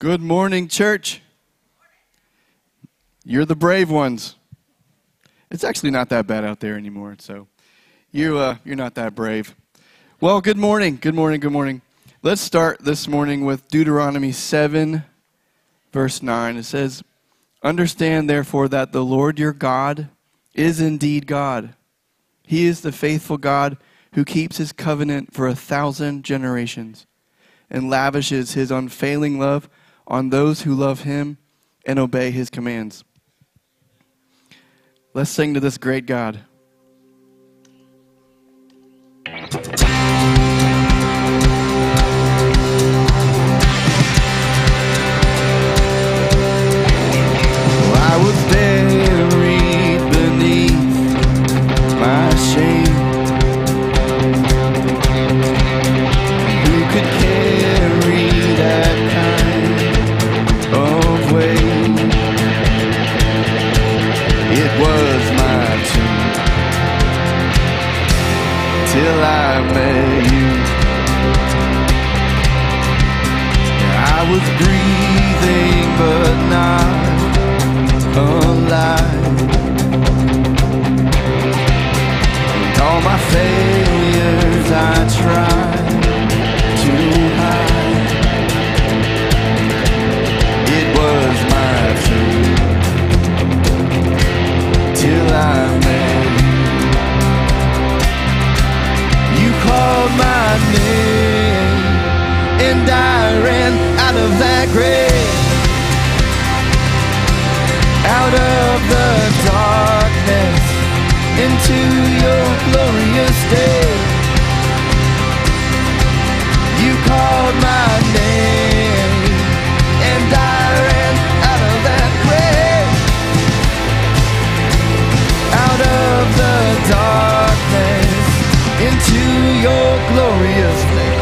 Good morning, church. You're the brave ones. It's actually not that bad out there anymore, so you uh, you're not that brave. Well, good morning, good morning, good morning. Let's start this morning with Deuteronomy seven, verse nine. It says, "Understand therefore that the Lord your God is indeed God. He is the faithful God who keeps His covenant for a thousand generations." And lavishes his unfailing love on those who love him and obey his commands. Let's sing to this great God. Till I met you. I was breathing but not alive. And all my failures I tried my name, and I ran out of that grave, out of the darkness into your glorious day. You called my name, and I ran out of that grave, out of the darkness into your glorious day.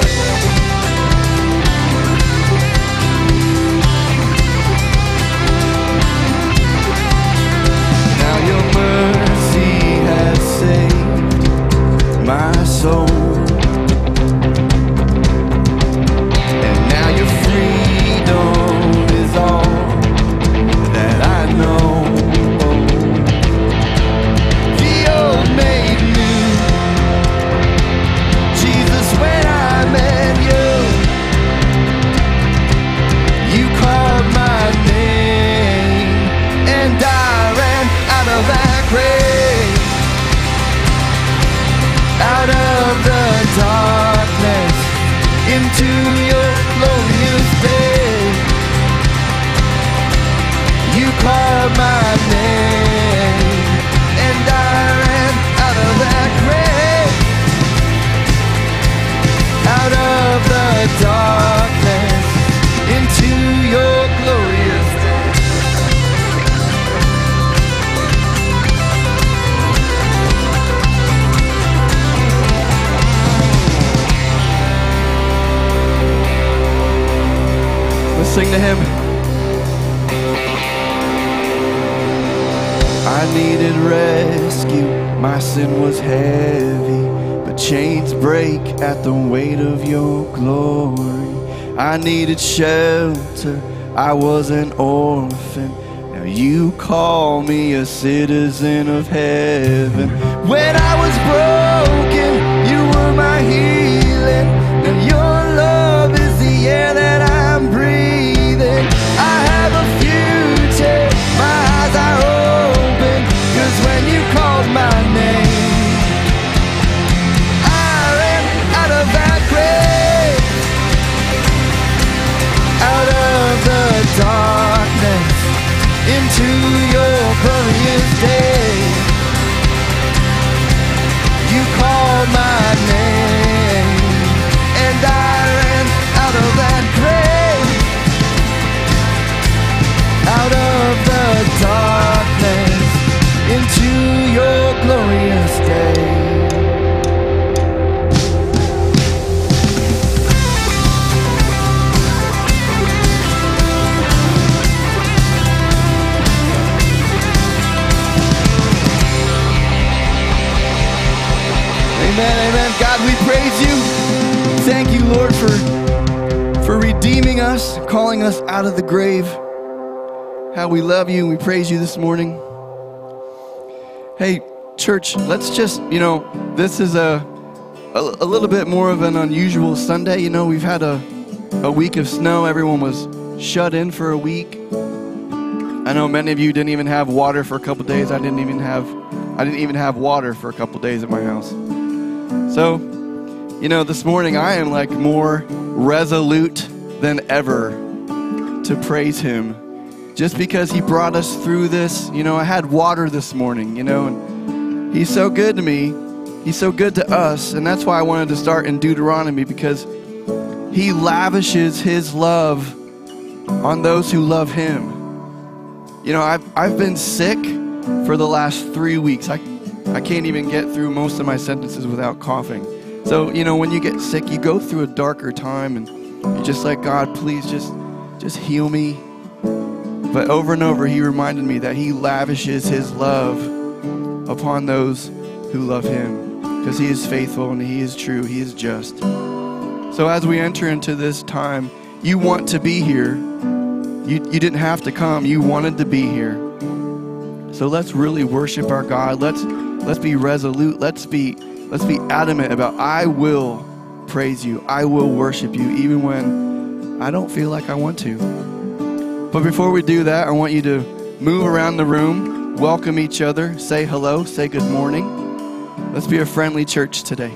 Sing to him. I needed rescue, my sin was heavy, but chains break at the weight of your glory. I needed shelter, I was an orphan. Now you call me a citizen of heaven. When I was broken, you were my healing. Into your glorious day. You called my name, and I ran out of that grave, out of the darkness, into your glorious day. God, we praise you. Thank you, Lord, for for redeeming us, calling us out of the grave. How we love you and we praise you this morning. Hey, church, let's just, you know, this is a, a, a little bit more of an unusual Sunday. You know, we've had a, a week of snow, everyone was shut in for a week. I know many of you didn't even have water for a couple days. I didn't even have I didn't even have water for a couple days at my house. So, you know, this morning I am like more resolute than ever to praise him. Just because he brought us through this, you know, I had water this morning, you know, and he's so good to me. He's so good to us, and that's why I wanted to start in Deuteronomy because he lavishes his love on those who love him. You know, I've, I've been sick for the last three weeks. I, I can't even get through most of my sentences without coughing. So, you know, when you get sick, you go through a darker time and you're just like, God, please just, just heal me. But over and over, he reminded me that he lavishes his love upon those who love him because he is faithful and he is true, he is just. So as we enter into this time, you want to be here you, you didn't have to come, you wanted to be here. So let's really worship our God. Let's let's be resolute. Let's be let's be adamant about I will praise you. I will worship you even when I don't feel like I want to. But before we do that, I want you to move around the room, welcome each other, say hello, say good morning. Let's be a friendly church today.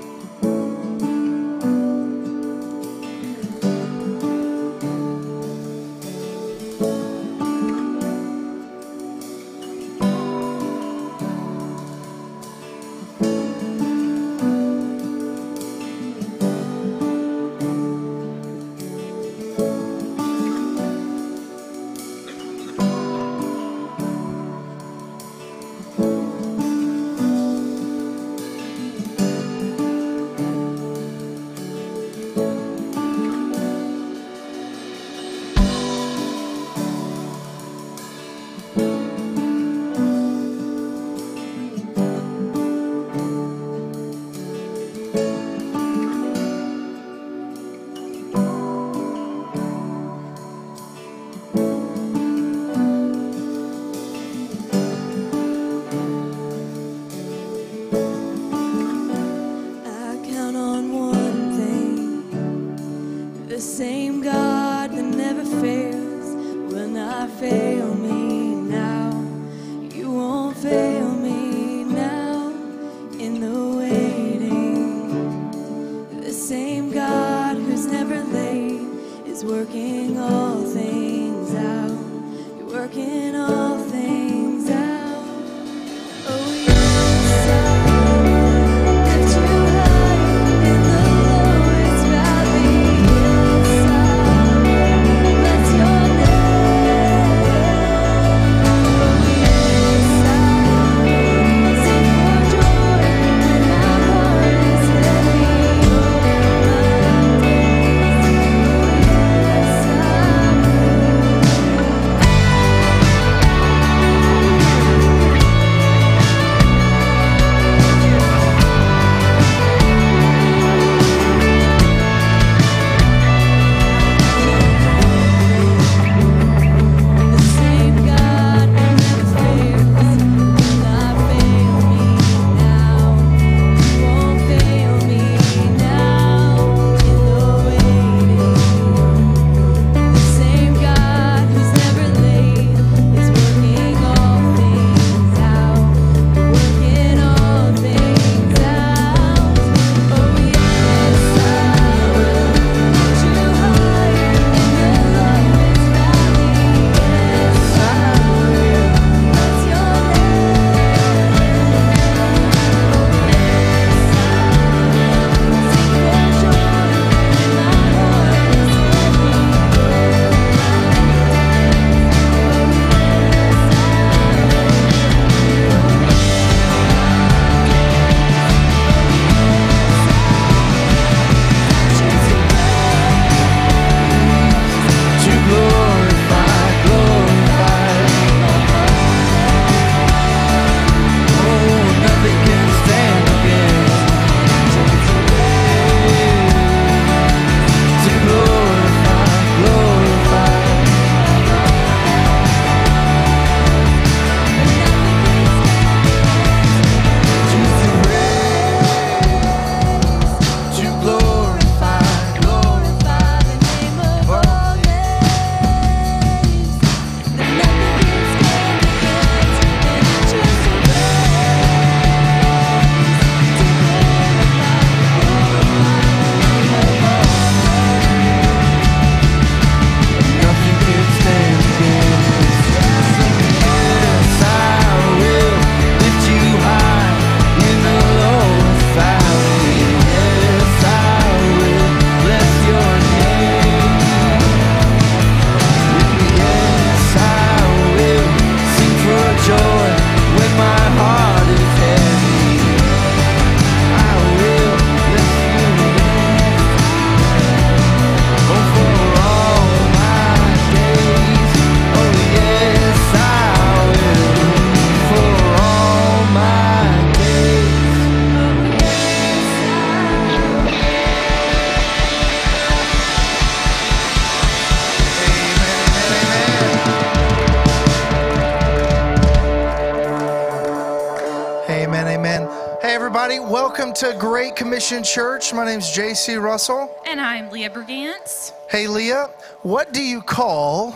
Commission Church. My name's JC Russell. And I'm Leah Brigance. Hey, Leah, what do you call?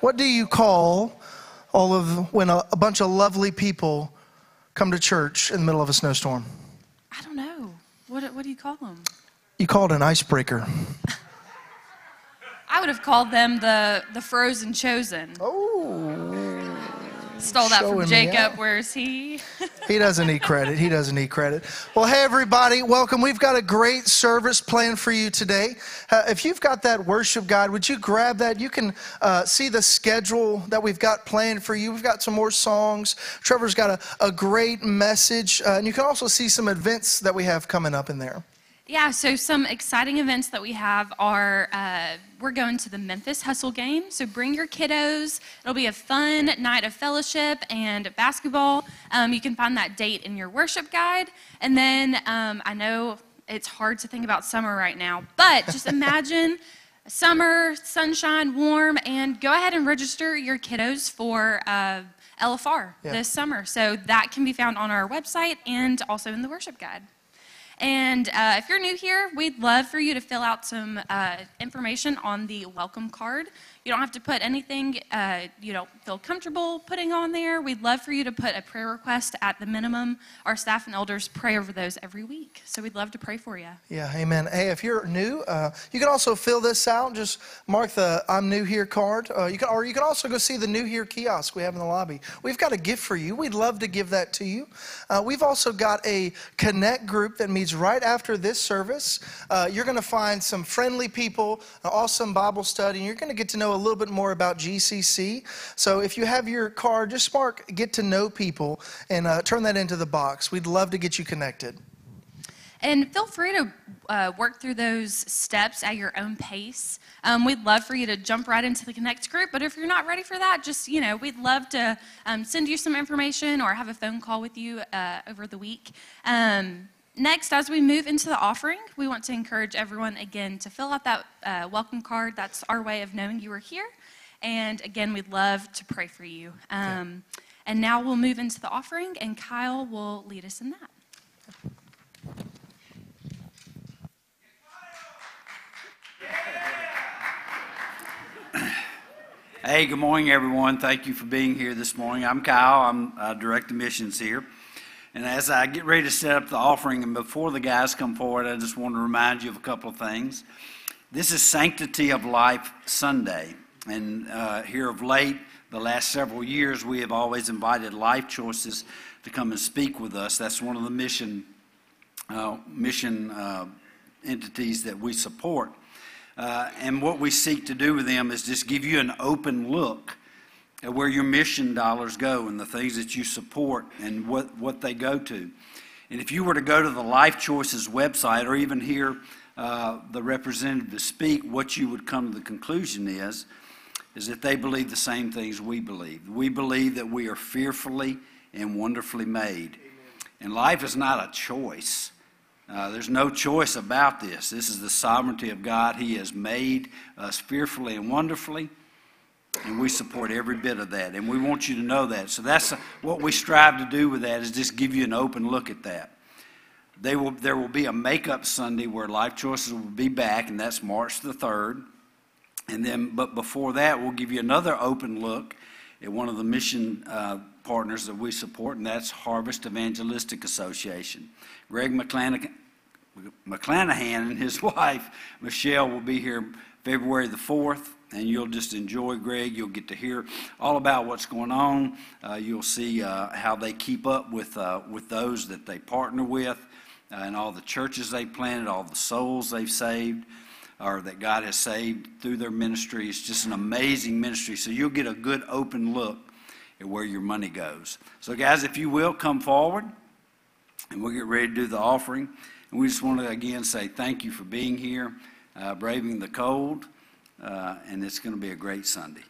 What do you call all of when a, a bunch of lovely people come to church in the middle of a snowstorm? I don't know. What, what do you call them? You call it an icebreaker. I would have called them the, the frozen chosen. Oh. Stole that Showing from Jacob. Where's he? He doesn't need credit. He doesn't need credit. Well, hey, everybody, welcome. We've got a great service planned for you today. Uh, if you've got that worship guide, would you grab that? You can uh, see the schedule that we've got planned for you. We've got some more songs. Trevor's got a, a great message. Uh, and you can also see some events that we have coming up in there. Yeah, so some exciting events that we have are uh, we're going to the Memphis Hustle game. So bring your kiddos. It'll be a fun night of fellowship and basketball. Um, you can find that date in your worship guide. And then um, I know it's hard to think about summer right now, but just imagine summer, sunshine, warm, and go ahead and register your kiddos for. Uh, LFR Yeah. this summer. So that can be found on our website and also in the worship guide. And uh, if you're new here, we'd love for you to fill out some uh, information on the welcome card. You don't have to put anything uh, you don't feel comfortable putting on there. We'd love for you to put a prayer request at the minimum. Our staff and elders pray over those every week. So we'd love to pray for you. Yeah, amen. Hey, if you're new, uh, you can also fill this out. Just mark the "I'm new here" card. Uh, you can, or you can also go see the new here kiosk we have in the lobby. We've got a gift for you. We'd love to give that to you. Uh, we've also got a connect group that meets right after this service. Uh, you're going to find some friendly people, an awesome Bible study, and you're going to get to know a little bit more about GCC. So if you have your card, just mark "Get to Know People" and uh, turn that into the box. We'd love to get you connected. And feel free to uh, work through those steps at your own pace. Um, we'd love for you to jump right into the Connect group, but if you're not ready for that, just, you know, we'd love to um, send you some information or have a phone call with you uh, over the week. Um, next, as we move into the offering, we want to encourage everyone again to fill out that uh, welcome card. That's our way of knowing you are here. And again, we'd love to pray for you. Um, And now we'll move into the offering, and Kyle will lead us in that. Hey, good morning, everyone. Thank you for being here this morning. I'm Kyle. I'm uh, Director of Missions here. And as I get ready to set up the offering, and before the guys come forward, I just want to remind you of a couple of things. This is Sanctity of Life Sunday. And uh, here of late, the last several years, we have always invited Life Choices to come and speak with us. That's one of the mission, uh, mission uh, entities that we support. Uh, and what we seek to do with them is just give you an open look at where your mission dollars go and the things that you support and what, what they go to. And if you were to go to the Life Choices website or even hear uh, the representative speak, what you would come to the conclusion is, is that they believe the same things we believe. We believe that we are fearfully and wonderfully made. And life is not a choice. Uh, there's no choice about this. This is the sovereignty of God. He has made us fearfully and wonderfully, and we support every bit of that. And we want you to know that. So that's uh, what we strive to do with that is just give you an open look at that. They will, there will be a makeup Sunday where Life Choices will be back, and that's March the 3rd. And then, but before that, we'll give you another open look at one of the mission uh, partners that we support, and that's Harvest Evangelistic Association. Greg McClanahan, McClanahan and his wife, Michelle, will be here February the 4th, and you'll just enjoy Greg. You'll get to hear all about what's going on. Uh, you'll see uh, how they keep up with, uh, with those that they partner with, uh, and all the churches they've planted, all the souls they've saved or that God has saved through their ministry. It's just an amazing ministry. So you'll get a good open look at where your money goes. So, guys, if you will, come forward and we'll get ready to do the offering. And we just want to again say thank you for being here, uh, braving the cold, uh, and it's going to be a great Sunday.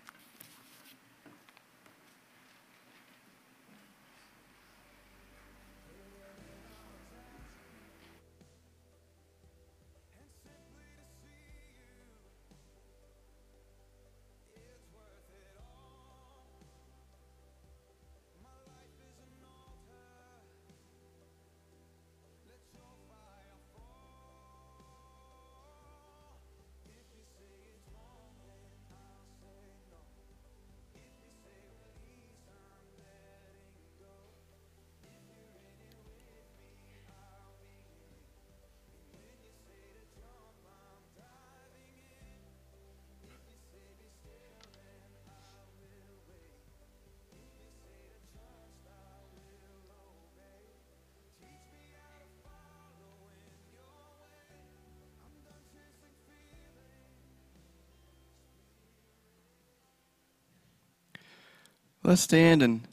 Let's stand and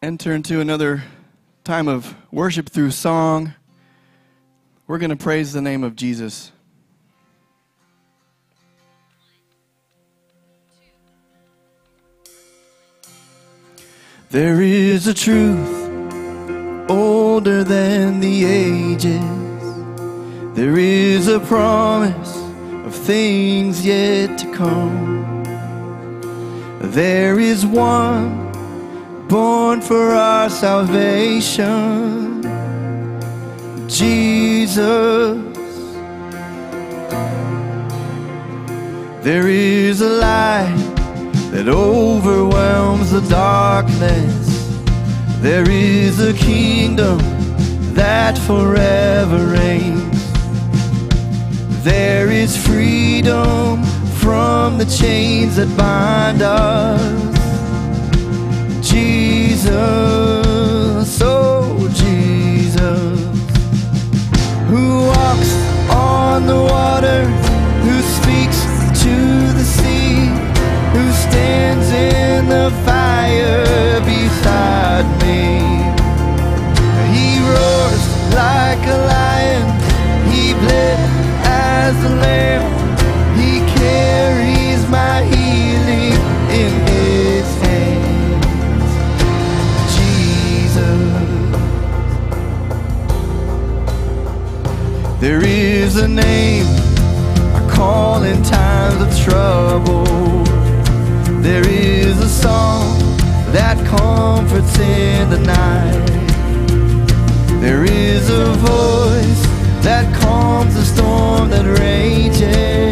enter into another time of worship through song. We're going to praise the name of Jesus. There is a truth older than the ages. There is a promise of things yet to come. There is one born for our salvation, Jesus. There is a light that overwhelms the darkness. There is a kingdom that forever reigns. There is freedom from the chains that bind us. Jesus, oh Jesus, who walks on the water, who speaks to the sea, who stands in the fire beside me. He roars like a lion, he bled as a lamb. There is a name I call in times of trouble. There is a song that comforts in the night. There is a voice that calms the storm that rages.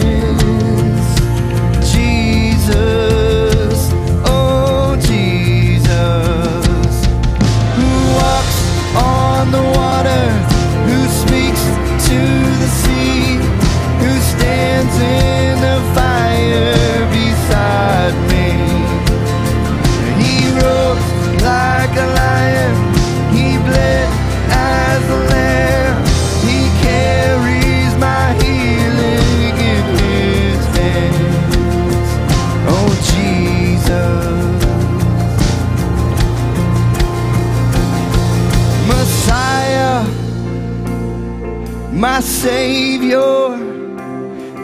My Savior.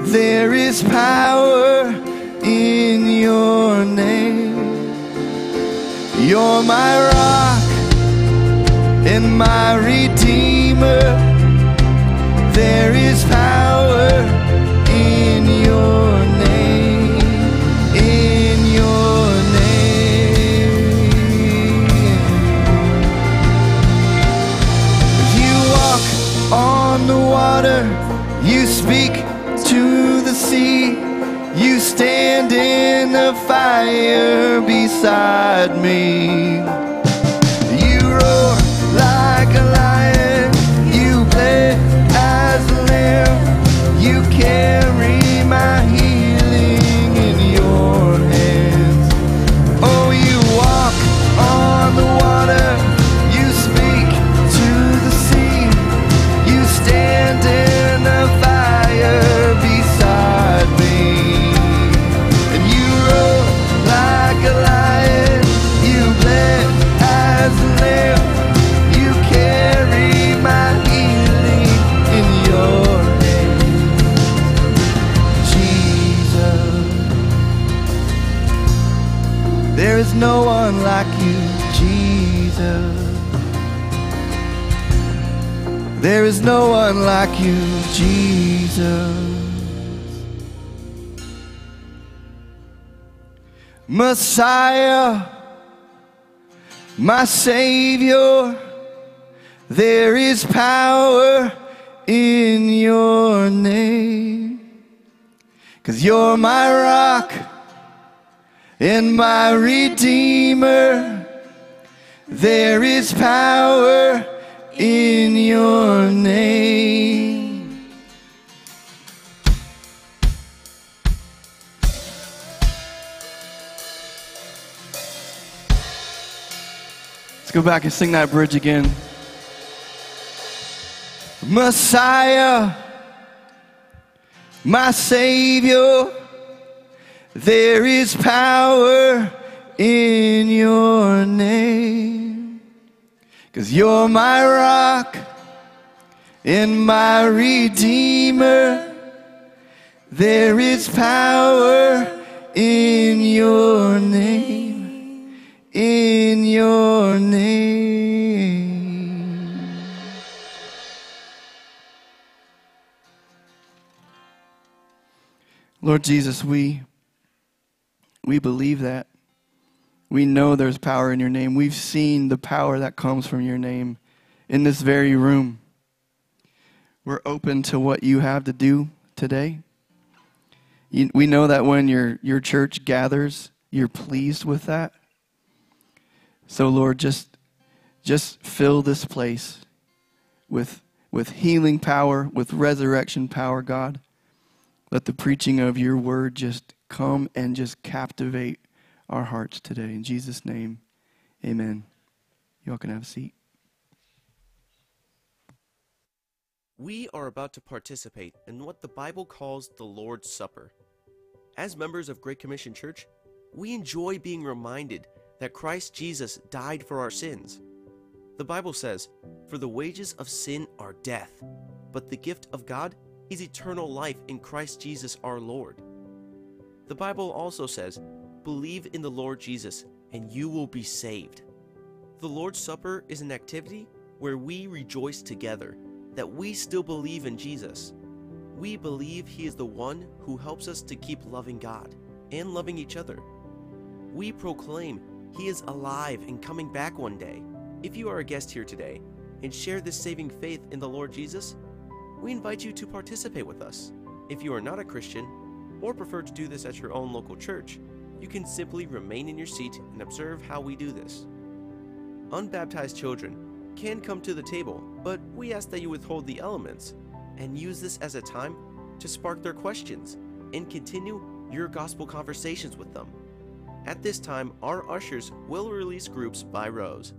There is power in your name. You're my rock and my redeemer. My Savior, there is power in your name. Cause you're my rock and my redeemer. There is power in your name. Let's go back and sing that bridge again. Messiah, my Savior, there is power in your name. Cause you're my rock and my redeemer. There is power in your name, your name. Lord Jesus, we we believe that. We know there's power in your name. We've seen the power that comes from your name in this very room. We're open to what you have to do today. You, we know that when your, your church gathers, you're pleased with that. So, Lord, just, just fill this place with, with healing power, with resurrection power, God. Let the preaching of your word just come and just captivate our hearts today. In Jesus' name, amen. Y'all can have a seat. We are about to participate in what the Bible calls the Lord's Supper. As members of Great Commission Church, we enjoy being reminded that Christ Jesus died for our sins. The Bible says, For the wages of sin are death, but the gift of God is eternal life in Christ Jesus our Lord. The Bible also says, Believe in the Lord Jesus, and you will be saved. The Lord's Supper is an activity where we rejoice together that we still believe in Jesus. We believe He is the one who helps us to keep loving God and loving each other. We proclaim He is alive and coming back one day. If you are a guest here today and share this saving faith in the Lord Jesus, we invite you to participate with us. If you are not a Christian or prefer to do this at your own local church, you can simply remain in your seat and observe how we do this. Unbaptized children can come to the table, but we ask that you withhold the elements and use this as a time to spark their questions and continue your gospel conversations with them. At this time, our ushers will release groups by rows.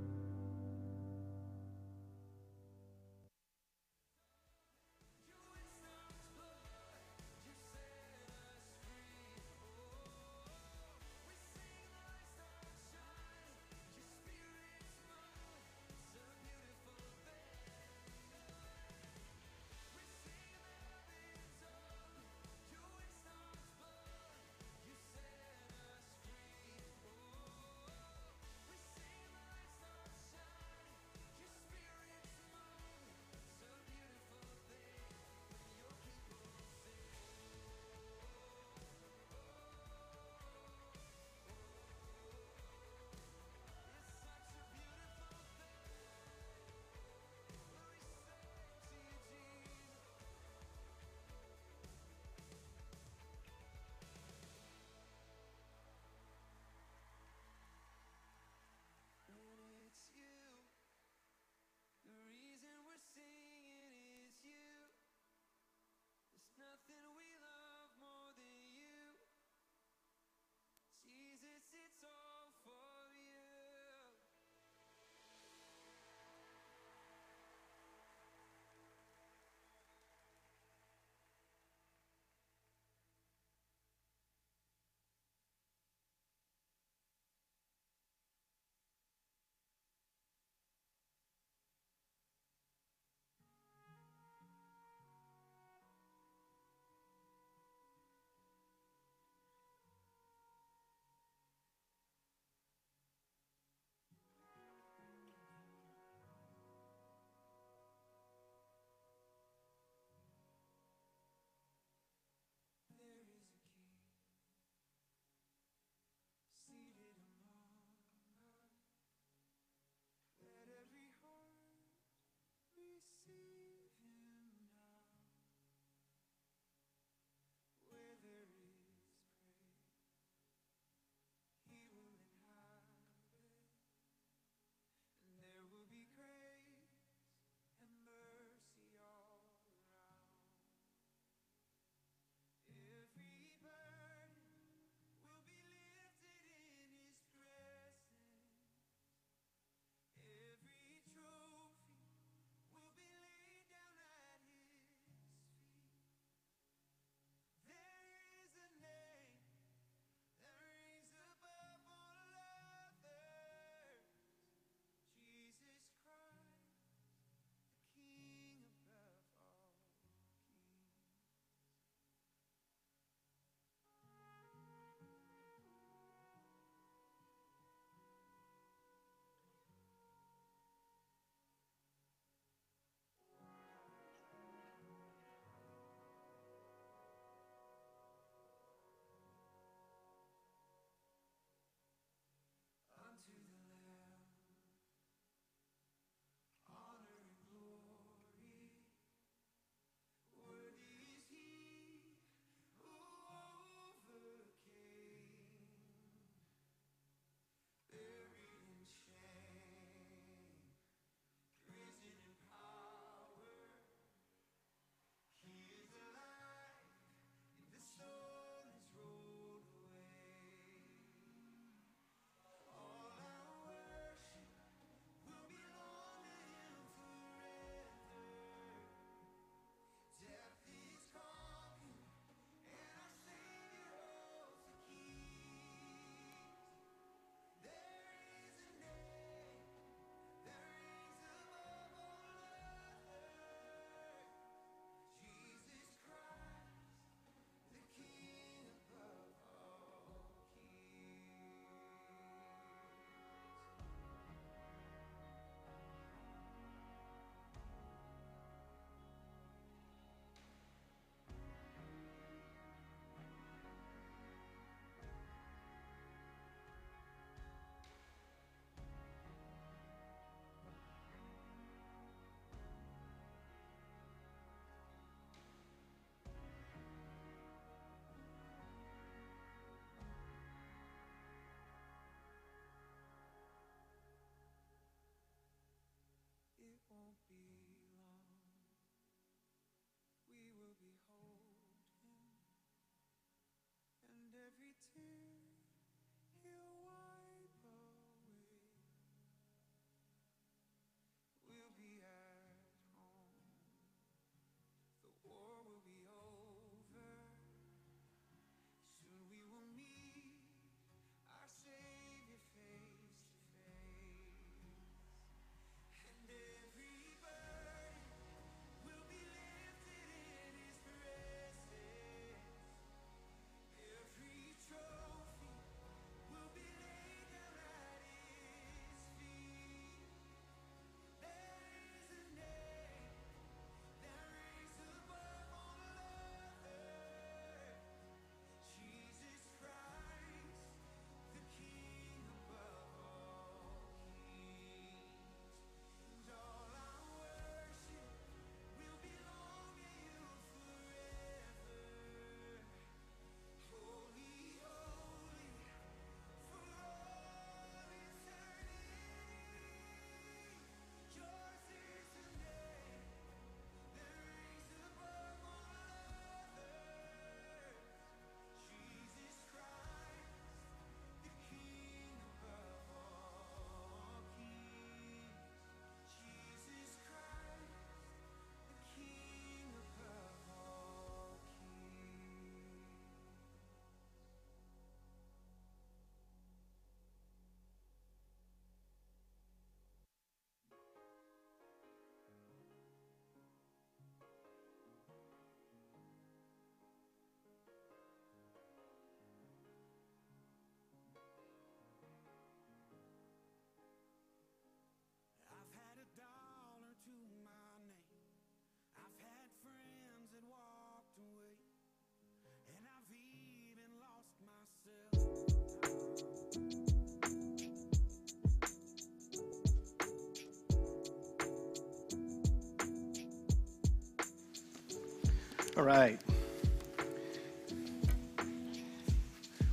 All right.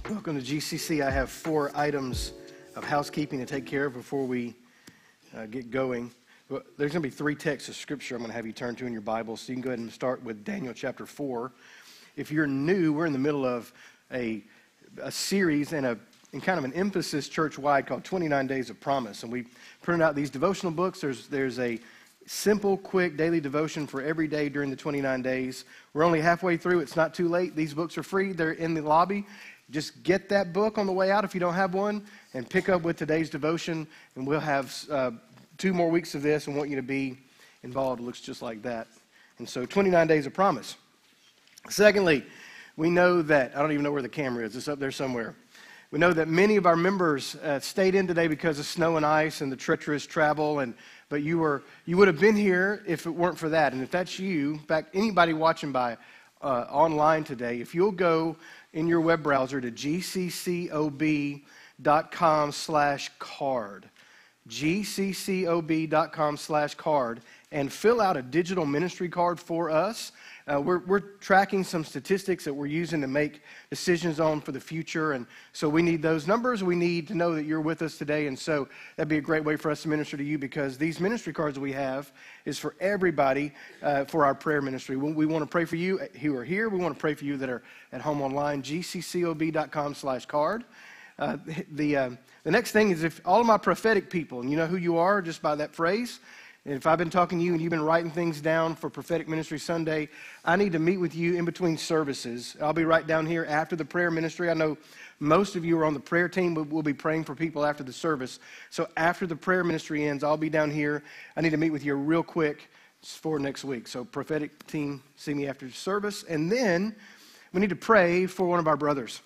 Welcome to GCC. I have four items of housekeeping to take care of before we uh, get going. There's going to be three texts of scripture I'm going to have you turn to in your Bible, so you can go ahead and start with Daniel chapter 4. If you're new, we're in the middle of a, a series and, a, and kind of an emphasis church wide called 29 Days of Promise. And we printed out these devotional books. There's, there's a simple, quick daily devotion for every day during the 29 days. We're only halfway through. It's not too late. These books are free, they're in the lobby. Just get that book on the way out if you don't have one and pick up with today's devotion. And we'll have uh, two more weeks of this and want you to be involved. It looks just like that. And so 29 days of promise. Secondly, we know that, I don't even know where the camera is, it's up there somewhere. We know that many of our members uh, stayed in today because of snow and ice and the treacherous travel, and, but you, were, you would have been here if it weren't for that. And if that's you, in fact, anybody watching by uh, online today, if you'll go in your web browser to gccob.com slash card, gccob.com slash card, and fill out a digital ministry card for us. Uh, we're, we're tracking some statistics that we're using to make decisions on for the future. And so we need those numbers. We need to know that you're with us today. And so that'd be a great way for us to minister to you because these ministry cards we have is for everybody uh, for our prayer ministry. We, we want to pray for you who are here. We want to pray for you that are at home online. gccob.com slash card. Uh, the, uh, the next thing is if all of my prophetic people, and you know who you are just by that phrase, if I've been talking to you and you've been writing things down for Prophetic Ministry Sunday, I need to meet with you in between services. I'll be right down here after the prayer ministry. I know most of you are on the prayer team, but we'll be praying for people after the service. So after the prayer ministry ends, I'll be down here. I need to meet with you real quick for next week. So prophetic team, see me after service. And then we need to pray for one of our brothers.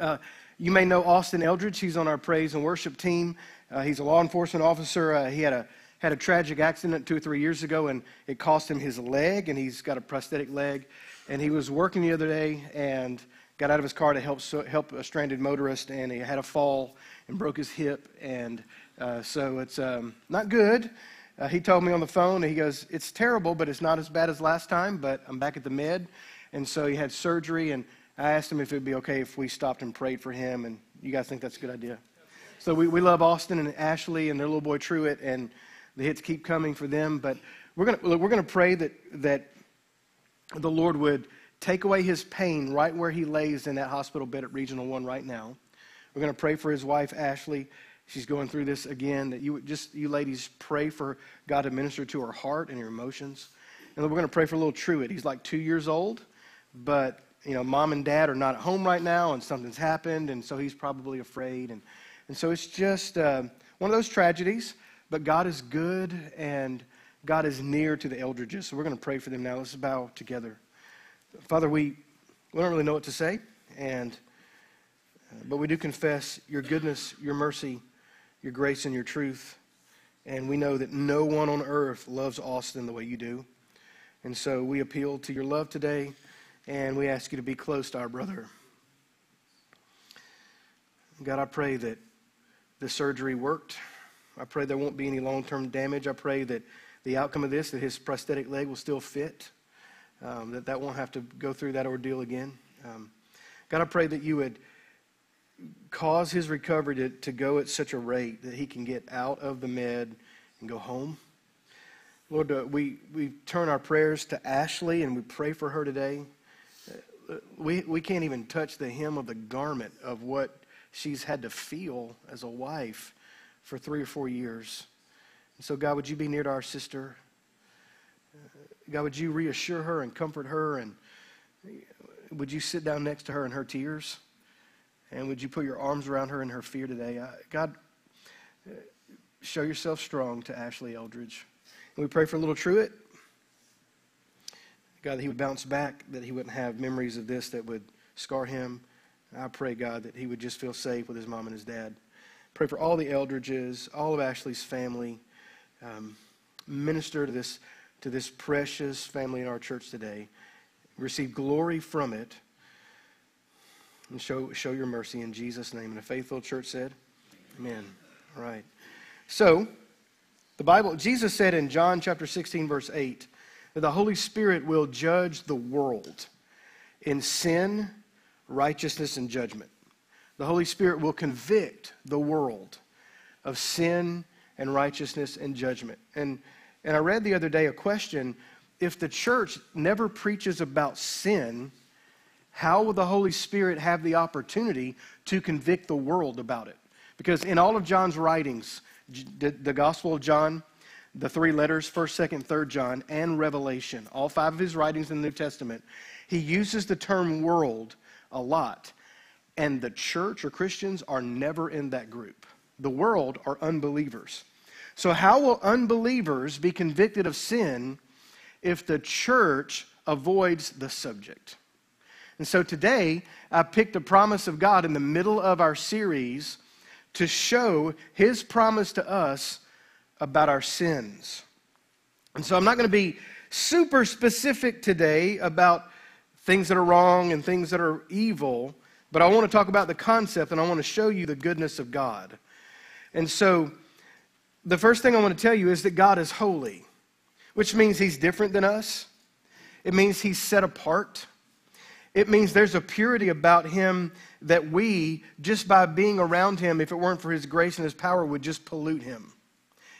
Uh, you may know Austin Eldridge. He's on our praise and worship team. Uh, he's a law enforcement officer. Uh, he had a had a tragic accident two or three years ago, and it cost him his leg, and he's got a prosthetic leg. And he was working the other day and got out of his car to help help a stranded motorist, and he had a fall and broke his hip, and uh, so it's um, not good. Uh, he told me on the phone, and he goes, "It's terrible, but it's not as bad as last time. But I'm back at the med." And so he had surgery, and I asked him if it would be okay if we stopped and prayed for him. And you guys think that's a good idea? So we, we love Austin and Ashley and their little boy Truett, and the hits keep coming for them. But we're going we're gonna pray that, that the Lord would take away his pain right where he lays in that hospital bed at Regional 1 right now. We're going to pray for his wife, Ashley. She's going through this again. That you just, you ladies, pray for God to minister to her heart and her emotions. And we're going to pray for little Truett. He's like two years old, but you know, mom and dad are not at home right now, and something's happened, and so he's probably afraid. And, and so it's just uh, one of those tragedies. But God is good and God is near to the Eldridges. So we're going to pray for them now. Let's bow together. Father, we, we don't really know what to say, and, uh, but we do confess your goodness, your mercy, your grace, and your truth. And we know that no one on earth loves Austin the way you do. And so we appeal to your love today, and we ask you to be close to our brother. God, I pray that the surgery worked. I pray there won't be any long term damage. I pray that the outcome of this, that his prosthetic leg will still fit, um, that that won't have to go through that ordeal again. Um, God, I pray that you would cause his recovery to, to go at such a rate that he can get out of the med and go home. Lord, uh, we, we turn our prayers to Ashley and we pray for her today. Uh, we, we can't even touch the hem of the garment of what she's had to feel as a wife for three or four years. And so, God, would you be near to our sister? Uh, God, would you reassure her and comfort her? And would you sit down next to her in her tears? And would you put your arms around her in her fear today? God, uh, show yourself strong to Ashley Eldridge. And we pray for little Truett. God, that he would bounce back, that he wouldn't have memories of this that would scar him. I pray, God, that he would just feel safe with his mom and his dad. Pray for all the Eldridges, all of Ashley's family. Um, minister to this, to this precious family in our church today. Receive glory from it. And show, show your mercy in Jesus' name. And a faithful church said, Amen. All right. So, the Bible, Jesus said in John chapter 16, verse 8, that the Holy Spirit will judge the world in sin, righteousness, and judgment. The Holy Spirit will convict the world of sin and righteousness and judgment. And, and I read the other day a question if the church never preaches about sin, how will the Holy Spirit have the opportunity to convict the world about it? Because in all of John's writings, the, the Gospel of John, the three letters, 1st, 2nd, 3rd John, and Revelation, all five of his writings in the New Testament, he uses the term world a lot. And the church or Christians are never in that group. The world are unbelievers. So, how will unbelievers be convicted of sin if the church avoids the subject? And so today, I picked a promise of God in the middle of our series to show his promise to us about our sins. And so I'm not going to be super specific today about things that are wrong and things that are evil, but I want to talk about the concept and I want to show you the goodness of God. And so the first thing I want to tell you is that God is holy, which means he's different than us. It means he's set apart. It means there's a purity about him that we, just by being around him, if it weren't for his grace and his power, would just pollute him.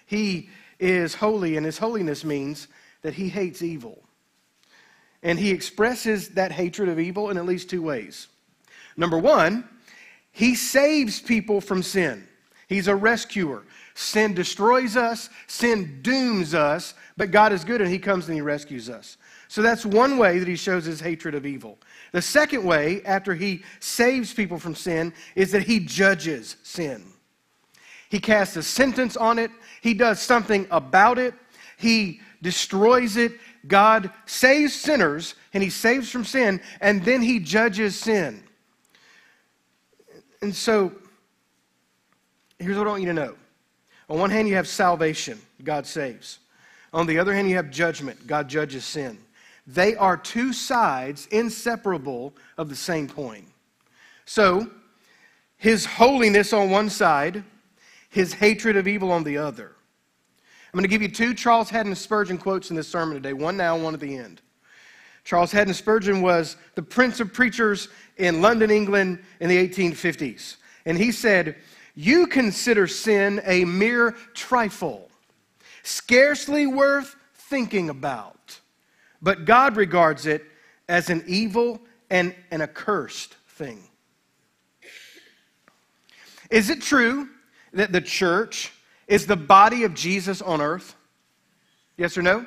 He is holy, and his holiness means that he hates evil. And he expresses that hatred of evil in at least two ways. Number one, he saves people from sin. He's a rescuer. Sin destroys us, sin dooms us, but God is good and he comes and he rescues us. So that's one way that he shows his hatred of evil. The second way, after he saves people from sin, is that he judges sin. He casts a sentence on it, he does something about it, he destroys it. God saves sinners and he saves from sin, and then he judges sin. And so, here's what I want you to know. On one hand, you have salvation, God saves. On the other hand, you have judgment, God judges sin. They are two sides inseparable of the same coin. So, his holiness on one side, his hatred of evil on the other. I'm going to give you two Charles Haddon Spurgeon quotes in this sermon today, one now, one at the end. Charles Haddon Spurgeon was the prince of preachers in London, England in the 1850s. And he said, You consider sin a mere trifle, scarcely worth thinking about. But God regards it as an evil and an accursed thing. Is it true that the church is the body of Jesus on earth? Yes or no?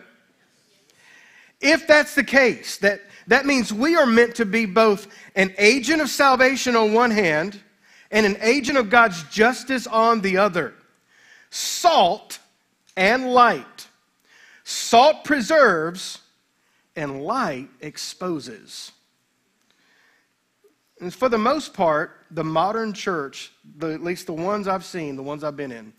If that's the case, that, that means we are meant to be both an agent of salvation on one hand and an agent of God's justice on the other. Salt and light. Salt preserves, and light exposes. And for the most part, the modern church, the, at least the ones I've seen, the ones I've been in,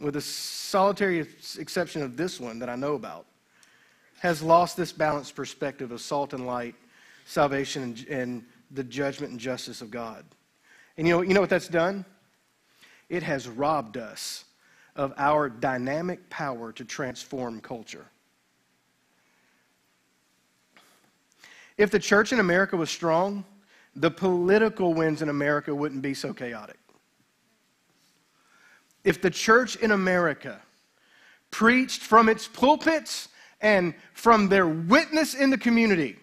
with the solitary exception of this one that I know about, has lost this balanced perspective of salt and light, salvation, and, and the judgment and justice of God. And you know, you know what that's done? It has robbed us of our dynamic power to transform culture. If the church in America was strong, the political winds in America wouldn't be so chaotic. If the church in America preached from its pulpits and from their witness in the community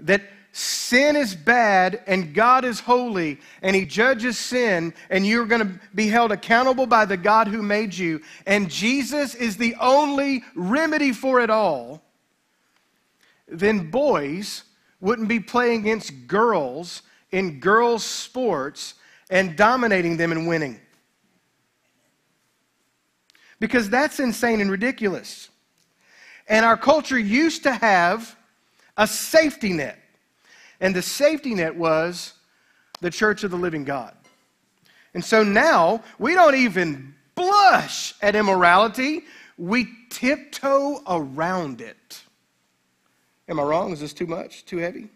that sin is bad and God is holy and He judges sin and you're going to be held accountable by the God who made you, and Jesus is the only remedy for it all, then boys wouldn't be playing against girls in girls' sports and dominating them and winning. Because that's insane and ridiculous. And our culture used to have a safety net. And the safety net was the church of the living God. And so now we don't even blush at immorality, we tiptoe around it. Am I wrong? Is this too much? Too heavy?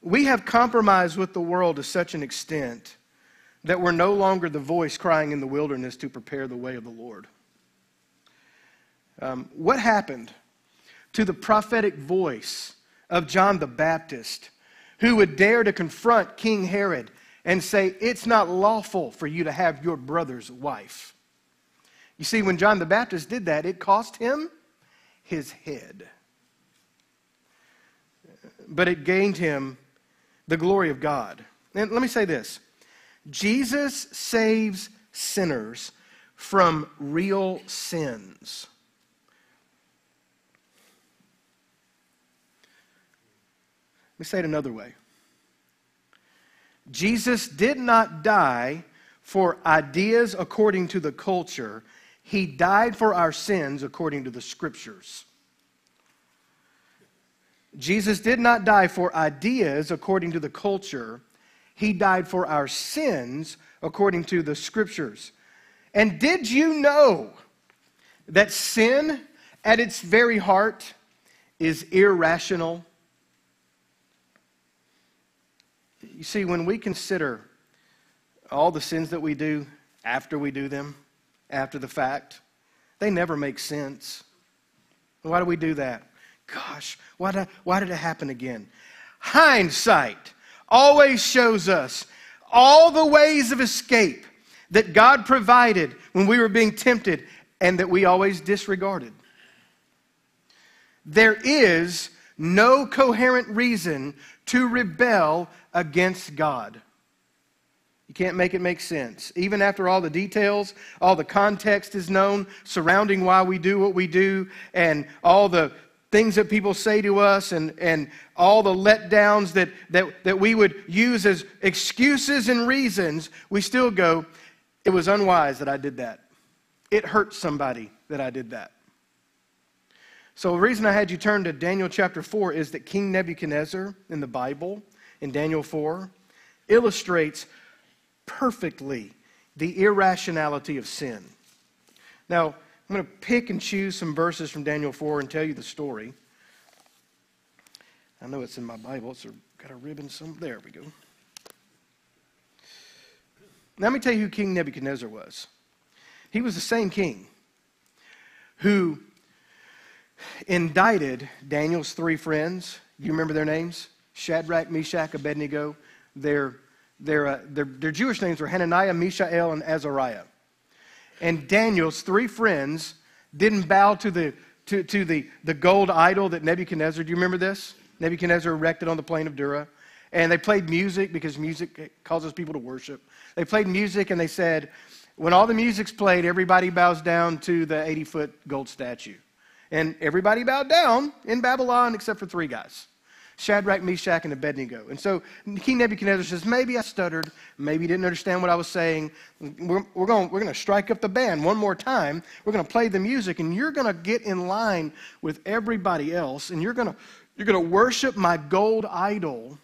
We have compromised with the world to such an extent that we're no longer the voice crying in the wilderness to prepare the way of the Lord. Um, what happened to the prophetic voice of John the Baptist, who would dare to confront King Herod and say, It's not lawful for you to have your brother's wife? You see, when John the Baptist did that, it cost him his head. But it gained him the glory of God. And let me say this Jesus saves sinners from real sins. Me say it another way. Jesus did not die for ideas according to the culture, he died for our sins according to the scriptures. Jesus did not die for ideas according to the culture. He died for our sins according to the scriptures. And did you know that sin at its very heart is irrational? You see, when we consider all the sins that we do after we do them, after the fact, they never make sense. Why do we do that? Gosh, why did, why did it happen again? Hindsight always shows us all the ways of escape that God provided when we were being tempted and that we always disregarded. There is no coherent reason to rebel against God. You can't make it make sense. Even after all the details, all the context is known surrounding why we do what we do, and all the things that people say to us, and, and all the letdowns that, that, that we would use as excuses and reasons, we still go, It was unwise that I did that. It hurt somebody that I did that. So, the reason I had you turn to Daniel chapter 4 is that King Nebuchadnezzar in the Bible, in Daniel 4, illustrates perfectly the irrationality of sin. Now, I'm going to pick and choose some verses from Daniel 4 and tell you the story. I know it's in my Bible, It's got a ribbon some. There we go. Let me tell you who King Nebuchadnezzar was. He was the same king who indicted Daniel's three friends. You remember their names? Shadrach, Meshach, Abednego. Their their, uh, their, their Jewish names were Hananiah, Mishael, and Azariah. And Daniel's three friends didn't bow to the, to, to the, the gold idol that Nebuchadnezzar, do you remember this? Nebuchadnezzar erected on the plain of Dura. And they played music because music causes people to worship. They played music and they said, when all the music's played, everybody bows down to the 80 foot gold statue. And everybody bowed down in Babylon except for three guys. Shadrach, Meshach, and Abednego. And so King Nebuchadnezzar says, Maybe I stuttered. Maybe you didn't understand what I was saying. We're, we're going we're to strike up the band one more time. We're going to play the music, and you're going to get in line with everybody else, and you're going you're going to worship my gold idol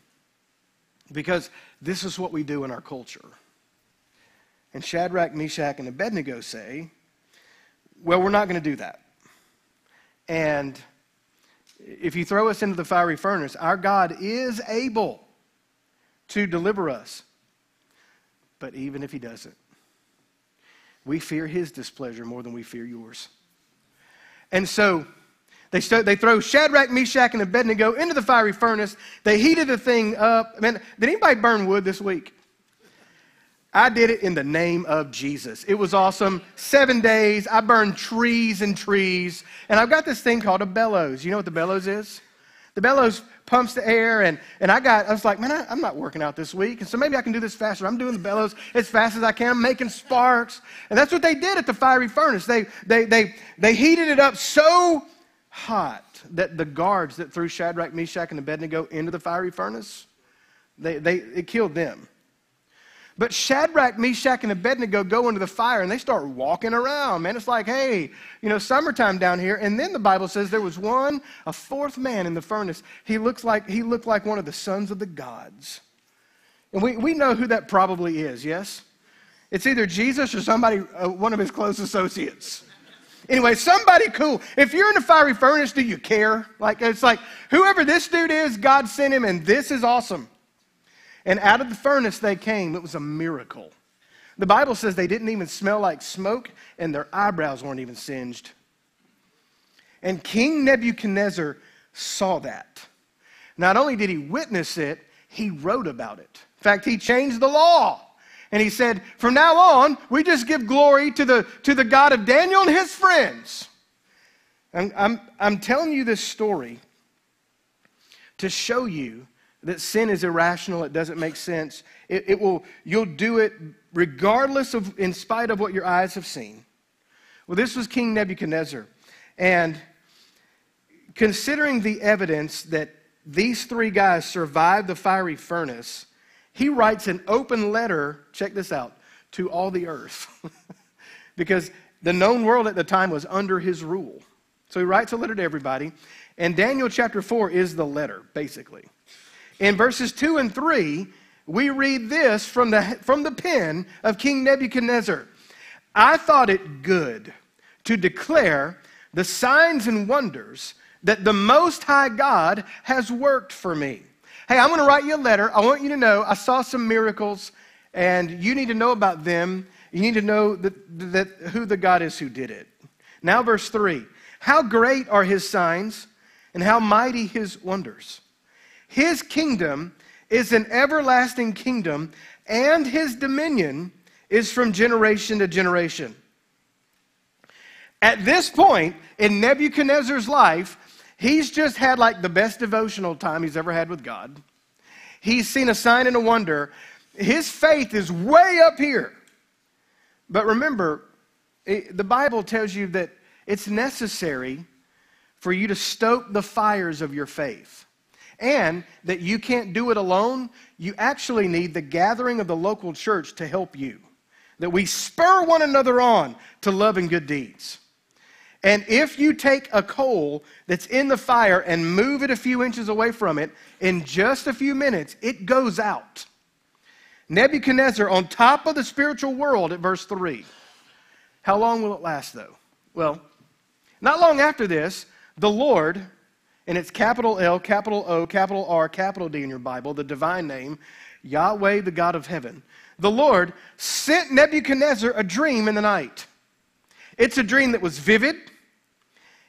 because this is what we do in our culture. And Shadrach, Meshach, and Abednego say, Well, we're not going to do that. And if you throw us into the fiery furnace, our God is able to deliver us. But even if he doesn't, we fear his displeasure more than we fear yours. And so they, st- they throw Shadrach, Meshach, and Abednego into the fiery furnace. They heated the thing up. Man, did anybody burn wood this week? I did it in the name of Jesus. It was awesome. Seven days. I burned trees and trees. And I've got this thing called a bellows. You know what the bellows is? The bellows pumps the air, and, and I got, I was like, man, I, am not working out this week, and so maybe I can do this faster. I'm doing the bellows as fast as I can. I'm making sparks. And that's what they did at the fiery furnace. They, they, they, they heated it up so hot that the guards that threw Shadrach, Meshach, and Abednego into the fiery furnace, they, they, it killed them. But Shadrach, Meshach, and Abednego go into the fire and they start walking around, man. It's like, hey, you know, summertime down here. And then the Bible says there was one, a fourth man in the furnace. He looks like he looked like one of the sons of the gods. And we, we know who that probably is, yes? It's either Jesus or somebody, uh, one of his close associates. Anyway, somebody cool. If you're in a fiery furnace, do you care? Like, it's like, whoever this dude is, God sent him, and this is awesome. And out of the furnace they came. It was a miracle. The Bible says they didn't even smell like smoke, and their eyebrows weren't even singed. And King Nebuchadnezzar saw that. Not only did he witness it, he wrote about it. In fact, he changed the law. And he said, from now on, we just give glory to the, to the God of Daniel and his friends. And I'm, I'm telling you this story to show you that sin is irrational, it doesn't make sense. It, it will, you'll do it regardless of, in spite of what your eyes have seen. Well, this was King Nebuchadnezzar. And considering the evidence that these three guys survived the fiery furnace, he writes an open letter, check this out, to all the earth. because the known world at the time was under his rule. So he writes a letter to everybody. And Daniel chapter 4 is the letter, basically. In verses 2 and 3, we read this from the, from the pen of King Nebuchadnezzar I thought it good to declare the signs and wonders that the Most High God has worked for me. Hey, I'm going to write you a letter. I want you to know I saw some miracles, and you need to know about them. You need to know that, that who the God is who did it. Now, verse 3 How great are his signs, and how mighty his wonders! His kingdom is an everlasting kingdom, and his dominion is from generation to generation. At this point in Nebuchadnezzar's life, he's just had like the best devotional time he's ever had with God. He's seen a sign and a wonder. His faith is way up here. But remember, it, the Bible tells you that it's necessary for you to stoke the fires of your faith and that you can't do it alone. You actually need the gathering of the local church to help you. That we spur one another on to love and good deeds. And if you take a coal that's in the fire and move it a few inches away from it, in just a few minutes, it goes out. Nebuchadnezzar on top of the spiritual world at verse 3. How long will it last, though? Well, not long after this, the Lord, and it's capital L, capital O, capital R, capital D in your Bible, the divine name, Yahweh, the God of heaven. The Lord sent Nebuchadnezzar a dream in the night. It's a dream that was vivid.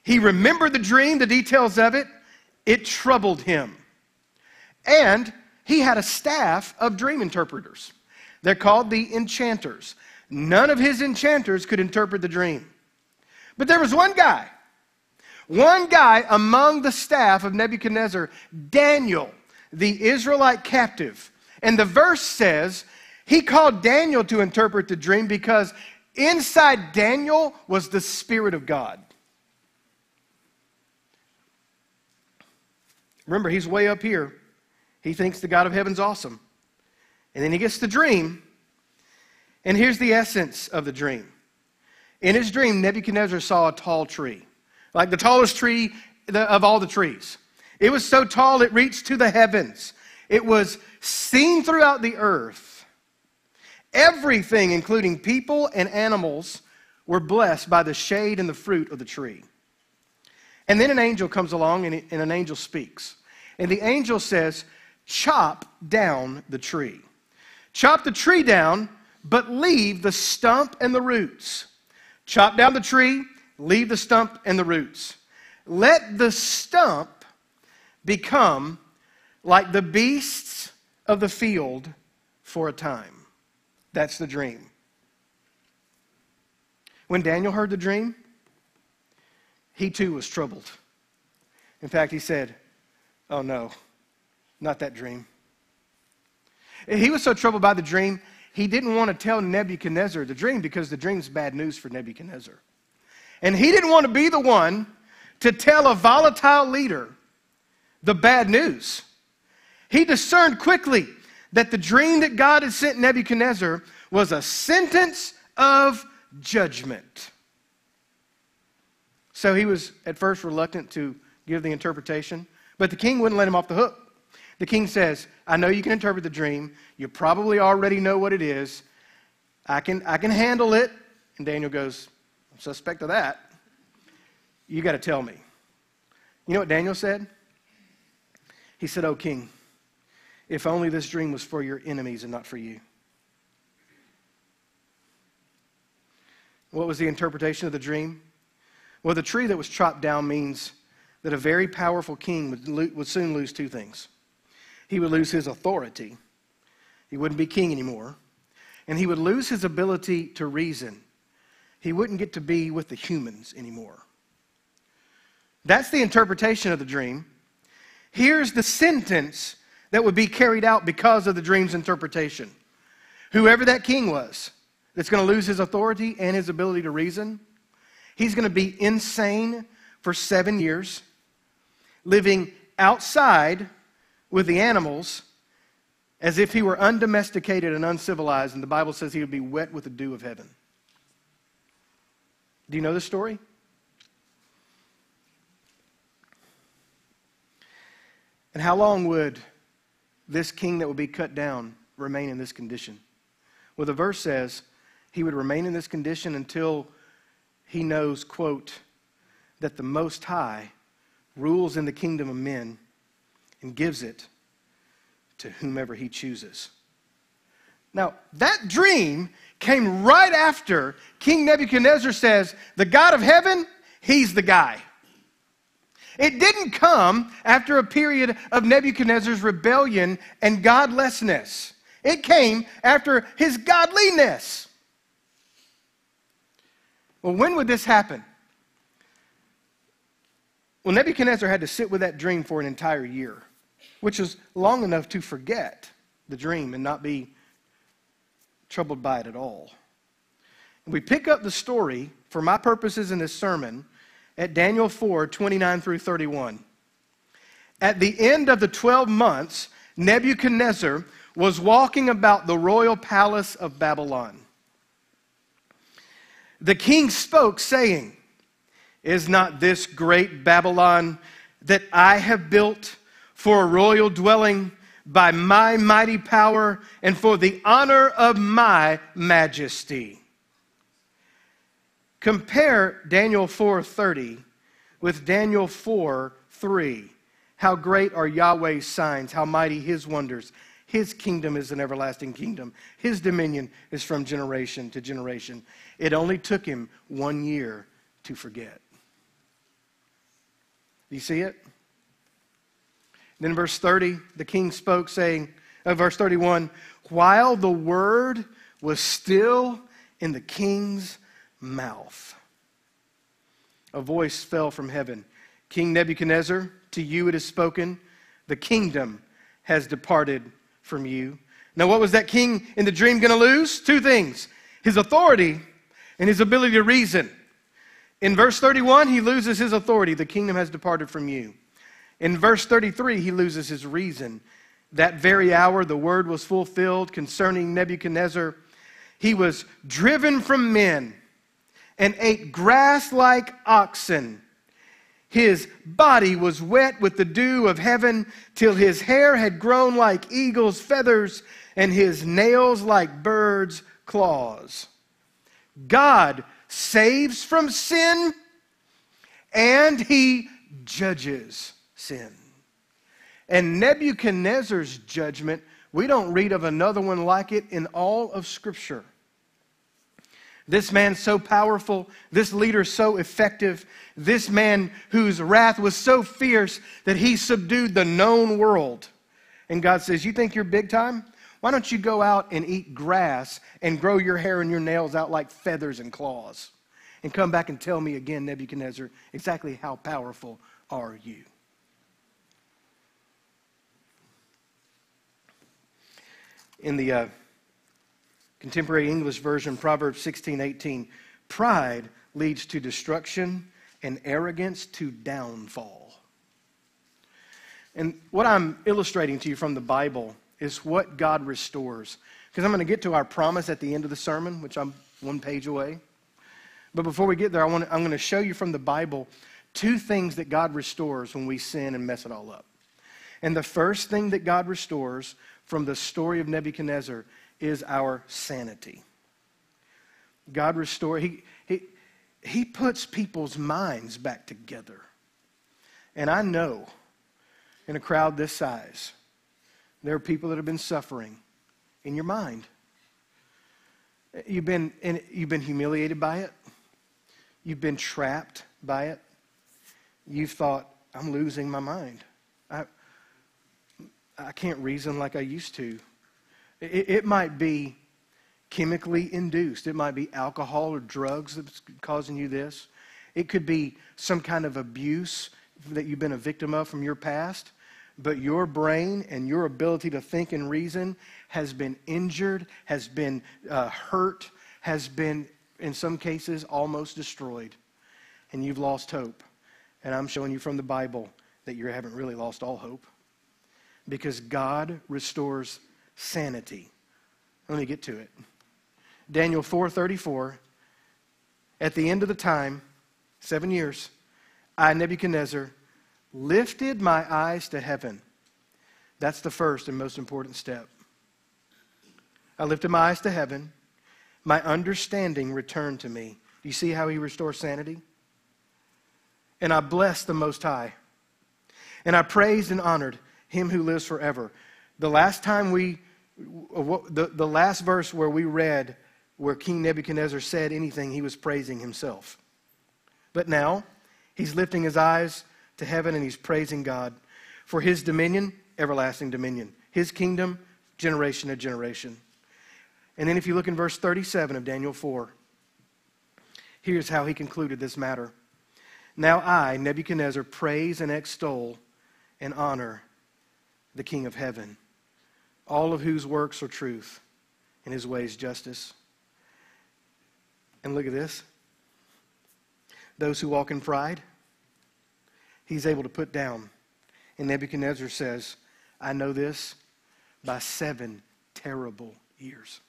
He remembered the dream, the details of it. It troubled him. And he had a staff of dream interpreters. They're called the enchanters. None of his enchanters could interpret the dream. But there was one guy one guy among the staff of Nebuchadnezzar, Daniel, the Israelite captive. And the verse says he called Daniel to interpret the dream because inside Daniel was the Spirit of God. Remember, he's way up here. He thinks the God of heaven's awesome. And then he gets the dream. And here's the essence of the dream. In his dream, Nebuchadnezzar saw a tall tree like the tallest tree of all the trees. It was so tall it reached to the heavens. It was seen throughout the earth. Everything, including people and animals, were blessed by the shade and the fruit of the tree. And then an angel comes along and, and an angel speaks. And the angel says, Chop down the tree. Chop the tree down, but leave the stump and the roots. Chop down the tree, Leave the stump and the roots. Let the stump become like the beasts of the field for a time. That's the dream. When Daniel heard the dream, he too was troubled. In fact, he said, Oh no, not that dream. He was so troubled by the dream, he didn't want to tell Nebuchadnezzar the dream because the dream's bad news for Nebuchadnezzar. And he didn't want to be the one to tell a volatile leader the bad news. He discerned quickly that the dream that God had sent Nebuchadnezzar was a sentence of judgment. So he was at first reluctant to give the interpretation, but the king wouldn't let him off the hook. The king says, I know you can interpret the dream. You probably already know what it is. I can, I can handle it. And Daniel goes, suspect of that. You got to tell me. You know what Daniel said? He said, Oh, king, if only this dream was for your enemies and not for you. What was the interpretation of the dream? Well, the tree that was chopped down means that a very powerful king would, lo- would soon lose two things. He would lose his authority, he wouldn't be king anymore, and he would lose his ability to reason. He wouldn't get to be with the humans anymore. That's the interpretation of the dream. Here's the sentence that would be carried out because of the dream's interpretation. Whoever that king was that's going to lose his authority and his ability to reason, he's going to be insane for seven years, living outside with the animals as if he were undomesticated and uncivilized, and the Bible says he would be wet with the dew of heaven. Do you know the story? And how long would this king that would be cut down remain in this condition? Well, the verse says he would remain in this condition until he knows, quote, that the Most High rules in the kingdom of men and gives it to whomever he chooses. Now, that dream came right after King Nebuchadnezzar says, The God of heaven, he's the guy. It didn't come after a period of Nebuchadnezzar's rebellion and godlessness. It came after his godliness. Well, when would this happen? Well, Nebuchadnezzar had to sit with that dream for an entire year, which is long enough to forget the dream and not be troubled by it at all. And we pick up the story, for my purposes in this sermon, at Daniel 4 29 through 31. At the end of the 12 months, Nebuchadnezzar was walking about the royal palace of Babylon. The king spoke, saying, Is not this great Babylon that I have built for a royal dwelling by my mighty power and for the honor of my majesty? Compare Daniel 4:30 with Daniel 4:3. How great are Yahweh's signs, how mighty his wonders. His kingdom is an everlasting kingdom. His dominion is from generation to generation. It only took him 1 year to forget. Do you see it? Then verse 30, the king spoke saying, uh, verse 31, while the word was still in the king's mouth. A voice fell from heaven King Nebuchadnezzar, to you it is spoken, the kingdom has departed from you. Now, what was that king in the dream going to lose? Two things his authority and his ability to reason. In verse 31, he loses his authority. The kingdom has departed from you. In verse 33, he loses his reason. That very hour, the word was fulfilled concerning Nebuchadnezzar. He was driven from men and ate grass like oxen. His body was wet with the dew of heaven till his hair had grown like eagle's feathers and his nails like birds' claws. God saves from sin and he judges sin. And Nebuchadnezzar's judgment, we don't read of another one like it in all of Scripture. This man so powerful, this leader so effective, this man whose wrath was so fierce that he subdued the known world. And God says, You think you're big time? Why don't you go out and eat grass and grow your hair and your nails out like feathers and claws? And come back and tell me again, Nebuchadnezzar, exactly how powerful are you? In the uh, Contemporary English Version, Proverbs 16 18. Pride leads to destruction and arrogance to downfall. And what I'm illustrating to you from the Bible is what God restores. Because I'm going to get to our promise at the end of the sermon, which I'm one page away. But before we get there, I want to, I'm going to show you from the Bible two things that God restores when we sin and mess it all up. And the first thing that God restores from the story of Nebuchadnezzar is our sanity. God restores, he, he, he puts people's minds back together. And I know in a crowd this size, there are people that have been suffering in your mind. You've been, you've been humiliated by it. You've been trapped by it. You've thought, I'm losing my mind. I, I can't reason like I used to. It, it might be chemically induced, it might be alcohol or drugs that's causing you this. It could be some kind of abuse that you've been a victim of from your past but your brain and your ability to think and reason has been injured, has been uh, hurt, has been, in some cases, almost destroyed. And you've lost hope. And I'm showing you from the Bible that you haven't really lost all hope. Because God restores sanity. Let me get to it. Daniel 4:34 At the end of the time, 7 years, I Nebuchadnezzar lifted my eyes to heaven. That's the first and most important step. I lifted my eyes to heaven. My understanding returned to me. Do you see how he restores sanity? And I blessed the Most High. And I praised and honored him who lives forever. The last time we, uh, the, the last verse where we read where King Nebuchadnezzar said anything, he was praising himself. But now, he's lifting his eyes to heaven and he's praising God for his dominion, everlasting dominion, his kingdom, generation to generation. And then if you look in verse 37 of Daniel 4, here's how he concluded this matter. Now I, Nebuchadnezzar, praise and extol and honor the King of heaven, all of whose works are truth and his ways justice. And look at this. Those who walk in pride, he's able to put down. And Nebuchadnezzar says, I know this by seven terrible years.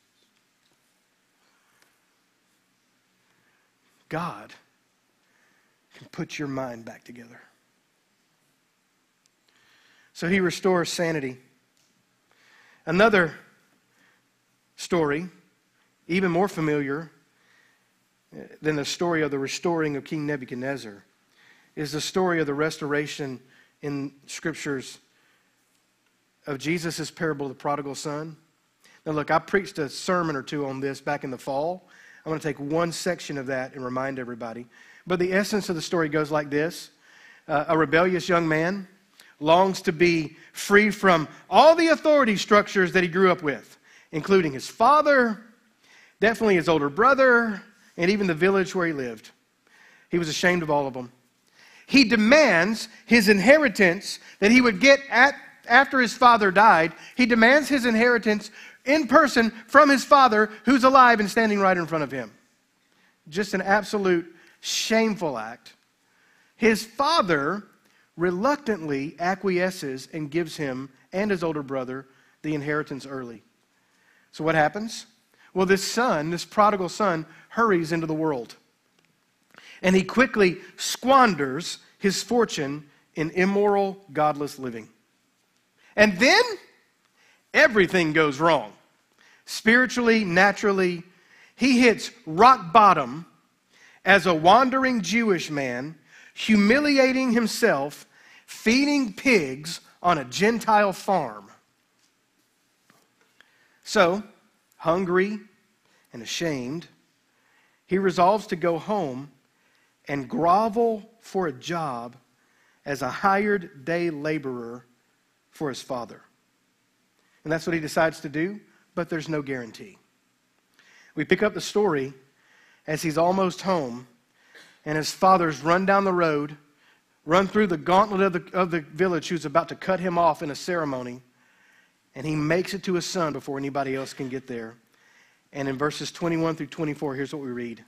God can put your mind back together. So he restores sanity. Another story, even more familiar than the story of the restoring of King Nebuchadnezzar, is the story of the restoration in scriptures of Jesus' parable of the prodigal son. Now, look, I preached a sermon or two on this back in the fall. I'm going to take one section of that and remind everybody. But the essence of the story goes like this uh, A rebellious young man longs to be free from all the authority structures that he grew up with, including his father, definitely his older brother, and even the village where he lived. He was ashamed of all of them he demands his inheritance that he would get at, after his father died. He demands his inheritance in person from his father who's alive and standing right in front of him. Just an absolute shameful act. His father reluctantly acquiesces and gives him and his older brother the inheritance early. So, what happens? Well, this son, this prodigal son, hurries into the world and he quickly squanders his fortune in immoral, godless living. And then everything goes wrong. Spiritually, naturally, he hits rock bottom as a wandering Jewish man, humiliating himself, feeding pigs on a Gentile farm. So, hungry and ashamed, he resolves to go home and grovel for a job as a hired day laborer for his father. And that's what he decides to do, but there's no guarantee. We pick up the story as he's almost home, and his father's run down the road, run through the gauntlet of the, of the village who's about to cut him off in a ceremony, and he makes it to his son before anybody else can get there. And in verses 21 through 24, here's what we read.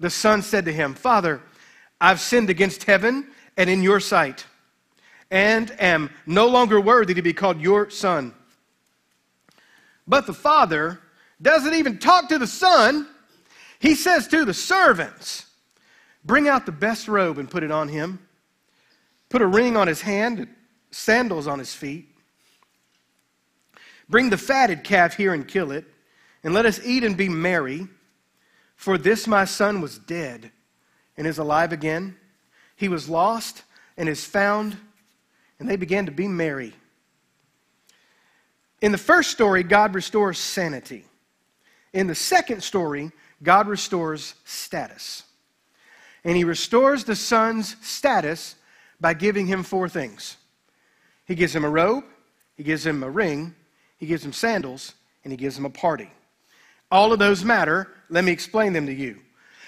The son said to him, Father, I've sinned against heaven and in your sight, and am no longer worthy to be called your son. But the father doesn't even talk to the son. He says to the servants, Bring out the best robe and put it on him. Put a ring on his hand, sandals on his feet. Bring the fatted calf here and kill it, and let us eat and be merry. For this my son was dead and is alive again. He was lost and is found, and they began to be merry. In the first story, God restores sanity. In the second story, God restores status. And he restores the son's status by giving him four things he gives him a robe, he gives him a ring, he gives him sandals, and he gives him a party. All of those matter. Let me explain them to you.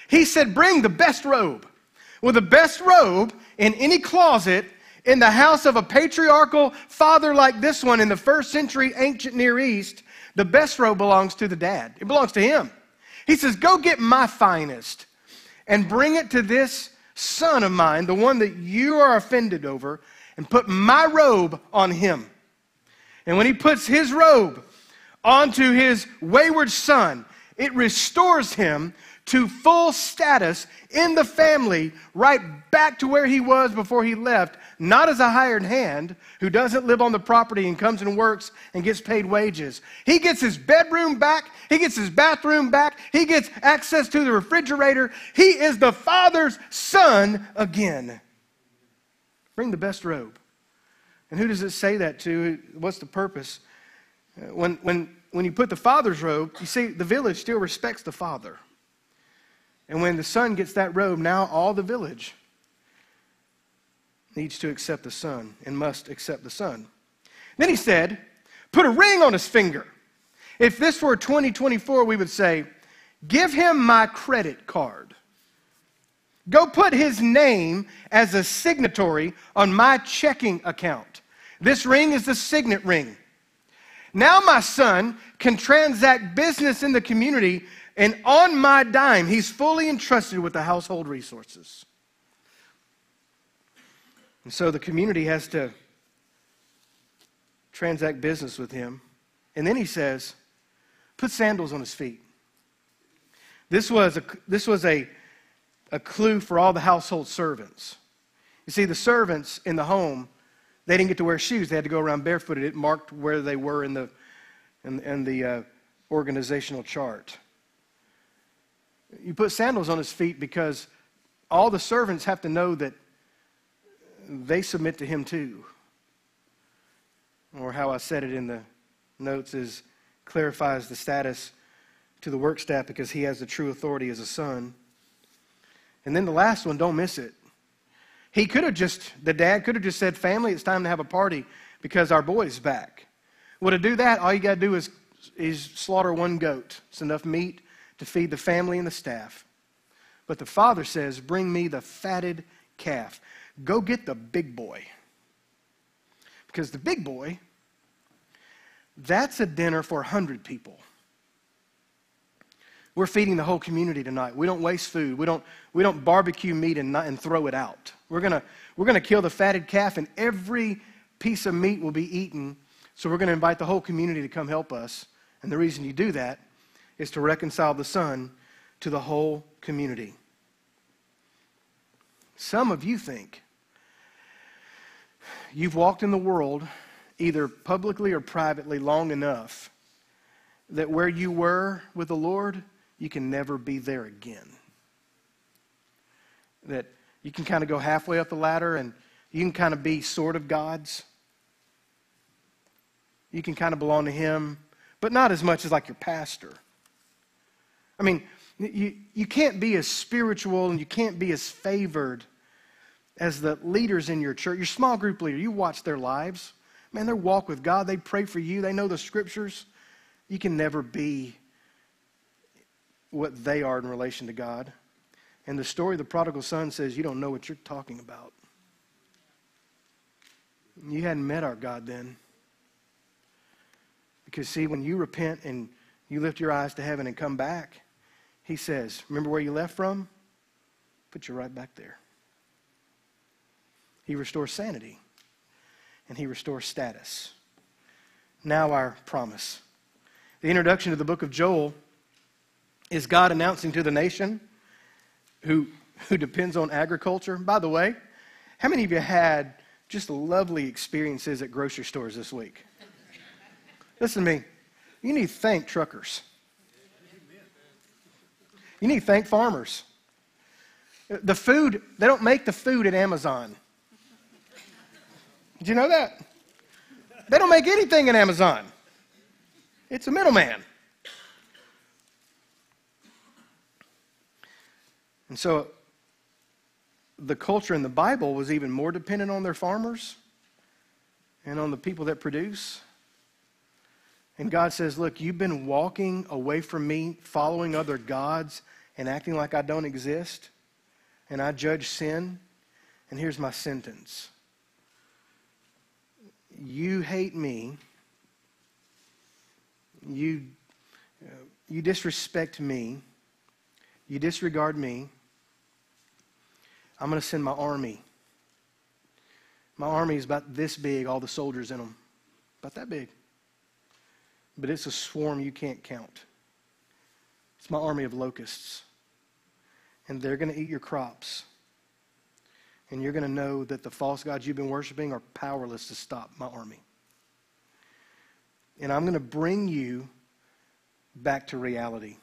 He said, Bring the best robe. Well, the best robe in any closet in the house of a patriarchal father like this one in the first century ancient Near East, the best robe belongs to the dad. It belongs to him. He says, Go get my finest and bring it to this son of mine, the one that you are offended over, and put my robe on him. And when he puts his robe onto his wayward son, it restores him to full status in the family, right back to where he was before he left, not as a hired hand who doesn't live on the property and comes and works and gets paid wages. He gets his bedroom back, he gets his bathroom back, he gets access to the refrigerator. He is the father's son again. Bring the best robe. And who does it say that to? What's the purpose? Uh, when, when, when you put the father's robe, you see, the village still respects the father. And when the son gets that robe, now all the village needs to accept the son and must accept the son. Then he said, Put a ring on his finger. If this were 2024, we would say, Give him my credit card. Go put his name as a signatory on my checking account. This ring is the signet ring. Now my son can transact business in the community, and on my dime, he's fully entrusted with the household resources. And so the community has to transact business with him. And then he says, put sandals on his feet. This was a, this was a a clue for all the household servants. You see, the servants in the home, they didn't get to wear shoes. They had to go around barefooted. It marked where they were in the, in, in the uh, organizational chart. You put sandals on his feet because all the servants have to know that they submit to him too. Or how I said it in the notes is clarifies the status to the work staff because he has the true authority as a son. And then the last one, don't miss it. He could have just, the dad could have just said, Family, it's time to have a party because our boy's back. Well, to do that, all you got to do is, is slaughter one goat. It's enough meat to feed the family and the staff. But the father says, Bring me the fatted calf. Go get the big boy. Because the big boy, that's a dinner for 100 people. We're feeding the whole community tonight. We don't waste food. We don't, we don't barbecue meat and, not, and throw it out. We're going we're gonna kill the fatted calf, and every piece of meat will be eaten. So we're going to invite the whole community to come help us. And the reason you do that is to reconcile the son to the whole community. Some of you think you've walked in the world, either publicly or privately, long enough that where you were with the Lord, you can never be there again. That you can kind of go halfway up the ladder and you can kind of be sort of God's. You can kind of belong to Him, but not as much as like your pastor. I mean, you, you can't be as spiritual and you can't be as favored as the leaders in your church, your small group leader. You watch their lives. Man, they walk with God. They pray for you. They know the scriptures. You can never be what they are in relation to God. And the story of the prodigal son says, You don't know what you're talking about. You hadn't met our God then. Because, see, when you repent and you lift your eyes to heaven and come back, he says, Remember where you left from? Put you right back there. He restores sanity and he restores status. Now, our promise. The introduction to the book of Joel is God announcing to the nation who, who depends on agriculture. By the way, how many of you had just lovely experiences at grocery stores this week? Listen to me. You need to thank truckers. You need to thank farmers. The food, they don't make the food at Amazon. Did you know that? They don't make anything in Amazon. It's a middleman. And so the culture in the Bible was even more dependent on their farmers and on the people that produce. And God says, Look, you've been walking away from me, following other gods, and acting like I don't exist. And I judge sin. And here's my sentence You hate me. You, uh, you disrespect me. You disregard me. I'm going to send my army. My army is about this big, all the soldiers in them. About that big. But it's a swarm you can't count. It's my army of locusts. And they're going to eat your crops. And you're going to know that the false gods you've been worshiping are powerless to stop my army. And I'm going to bring you back to reality.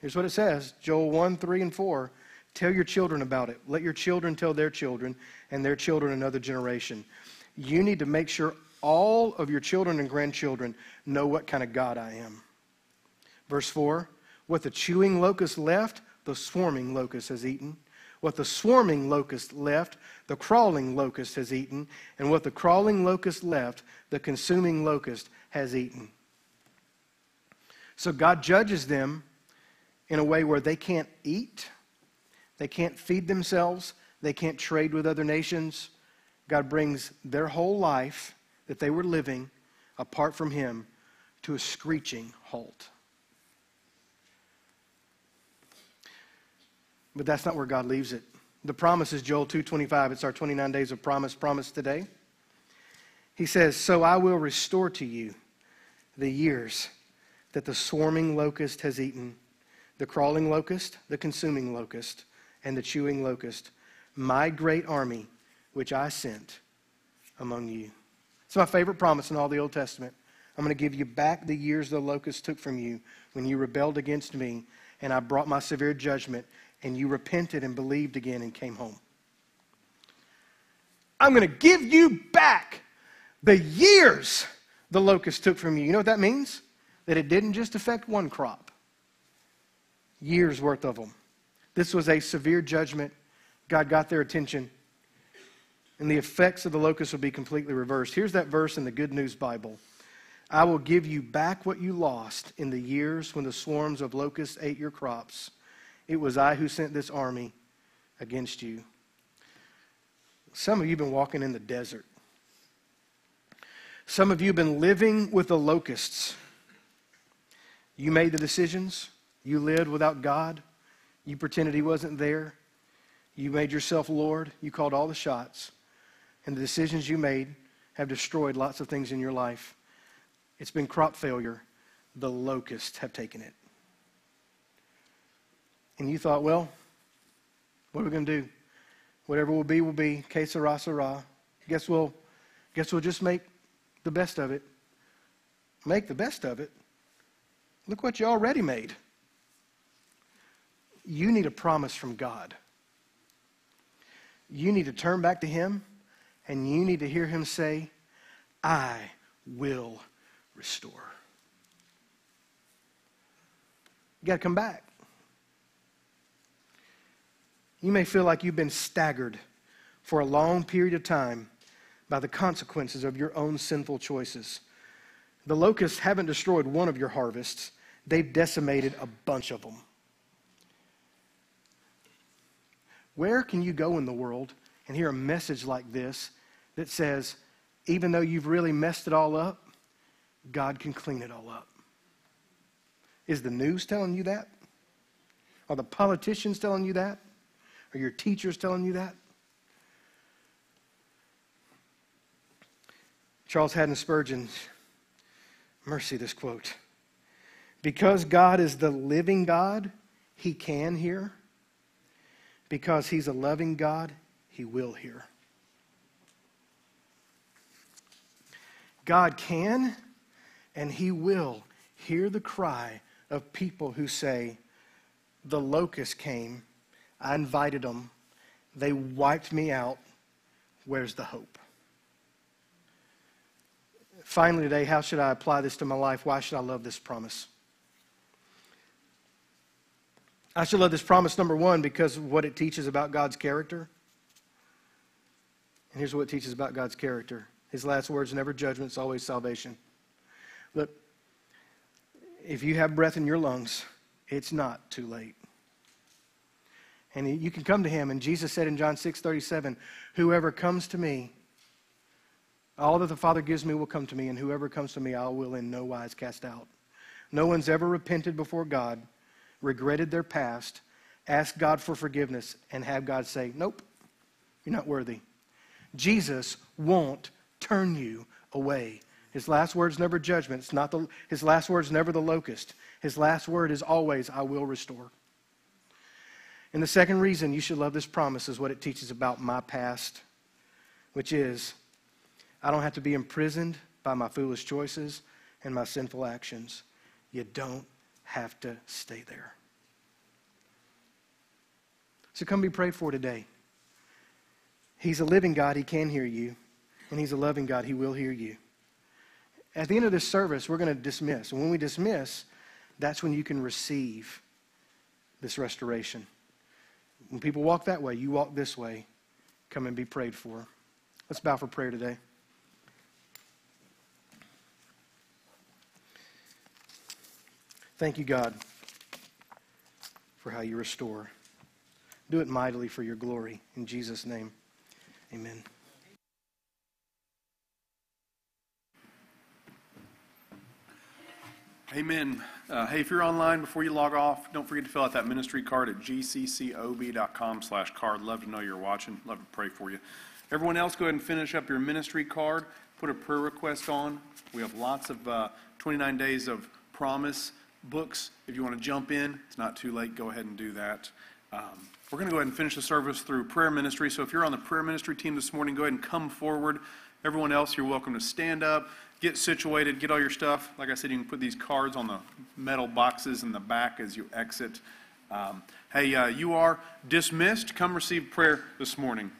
Here's what it says Joel 1, 3, and 4. Tell your children about it. Let your children tell their children, and their children another generation. You need to make sure all of your children and grandchildren know what kind of God I am. Verse 4 What the chewing locust left, the swarming locust has eaten. What the swarming locust left, the crawling locust has eaten. And what the crawling locust left, the consuming locust has eaten. So God judges them in a way where they can't eat they can't feed themselves, they can't trade with other nations. God brings their whole life that they were living apart from Him to a screeching halt. But that's not where God leaves it. The promise is Joel 2:25. It's our 29 days of promise promise today. He says, "So I will restore to you the years that the swarming locust has eaten, the crawling locust, the consuming locust, and the chewing locust, my great army which I sent among you. It's my favorite promise in all the Old Testament. I'm going to give you back the years the locust took from you when you rebelled against me, and I brought my severe judgment, and you repented and believed again and came home. I'm going to give you back the years the locust took from you. You know what that means? That it didn't just affect one crop, years worth of them. This was a severe judgment. God got their attention. And the effects of the locust will be completely reversed. Here's that verse in the Good News Bible I will give you back what you lost in the years when the swarms of locusts ate your crops. It was I who sent this army against you. Some of you have been walking in the desert. Some of you have been living with the locusts. You made the decisions. You lived without God. You pretended he wasn't there. You made yourself Lord. You called all the shots. And the decisions you made have destroyed lots of things in your life. It's been crop failure. The locusts have taken it. And you thought, well, what are we going to do? Whatever will be, will be. Que sera, sera. Guess we'll, guess we'll just make the best of it. Make the best of it. Look what you already made you need a promise from God. You need to turn back to Him and you need to hear Him say, I will restore. You got to come back. You may feel like you've been staggered for a long period of time by the consequences of your own sinful choices. The locusts haven't destroyed one of your harvests, they've decimated a bunch of them. Where can you go in the world and hear a message like this that says, even though you've really messed it all up, God can clean it all up? Is the news telling you that? Are the politicians telling you that? Are your teachers telling you that? Charles Haddon Spurgeon, mercy, this quote. Because God is the living God, he can hear because He's a loving God, He will hear. God can and He will hear the cry of people who say, The locust came, I invited them, they wiped me out. Where's the hope? Finally, today, how should I apply this to my life? Why should I love this promise? I should love this promise, number one, because of what it teaches about God's character. And here's what it teaches about God's character His last words never judgment, it's always salvation. Look, if you have breath in your lungs, it's not too late. And you can come to him. And Jesus said in John 6 37, Whoever comes to me, all that the Father gives me will come to me, and whoever comes to me, I will in no wise cast out. No one's ever repented before God, regretted their past, asked God for forgiveness, and have God say, Nope, you're not worthy. Jesus won't turn you away. His last word's never judgment. It's not the, his last word's never the locust. His last word is always, I will restore. And the second reason you should love this promise is what it teaches about my past, which is I don't have to be imprisoned by my foolish choices and my sinful actions. You don't have to stay there. So come be prayed for today. He's a living God, He can hear you. And He's a loving God, He will hear you. At the end of this service, we're going to dismiss. And when we dismiss, that's when you can receive this restoration. When people walk that way, you walk this way. Come and be prayed for. Let's bow for prayer today. Thank you, God, for how you restore. Do it mightily for your glory. In Jesus' name, amen. Amen. Uh, hey, if you're online, before you log off, don't forget to fill out that ministry card at gccob.com slash card. Love to know you're watching. Love to pray for you. Everyone else, go ahead and finish up your ministry card. Put a prayer request on. We have lots of uh, 29 days of promise books. If you want to jump in, it's not too late. Go ahead and do that. Um, we're going to go ahead and finish the service through prayer ministry. So if you're on the prayer ministry team this morning, go ahead and come forward. Everyone else, you're welcome to stand up, get situated, get all your stuff. Like I said, you can put these cards on the metal boxes in the back as you exit. Um, hey, uh, you are dismissed. Come receive prayer this morning.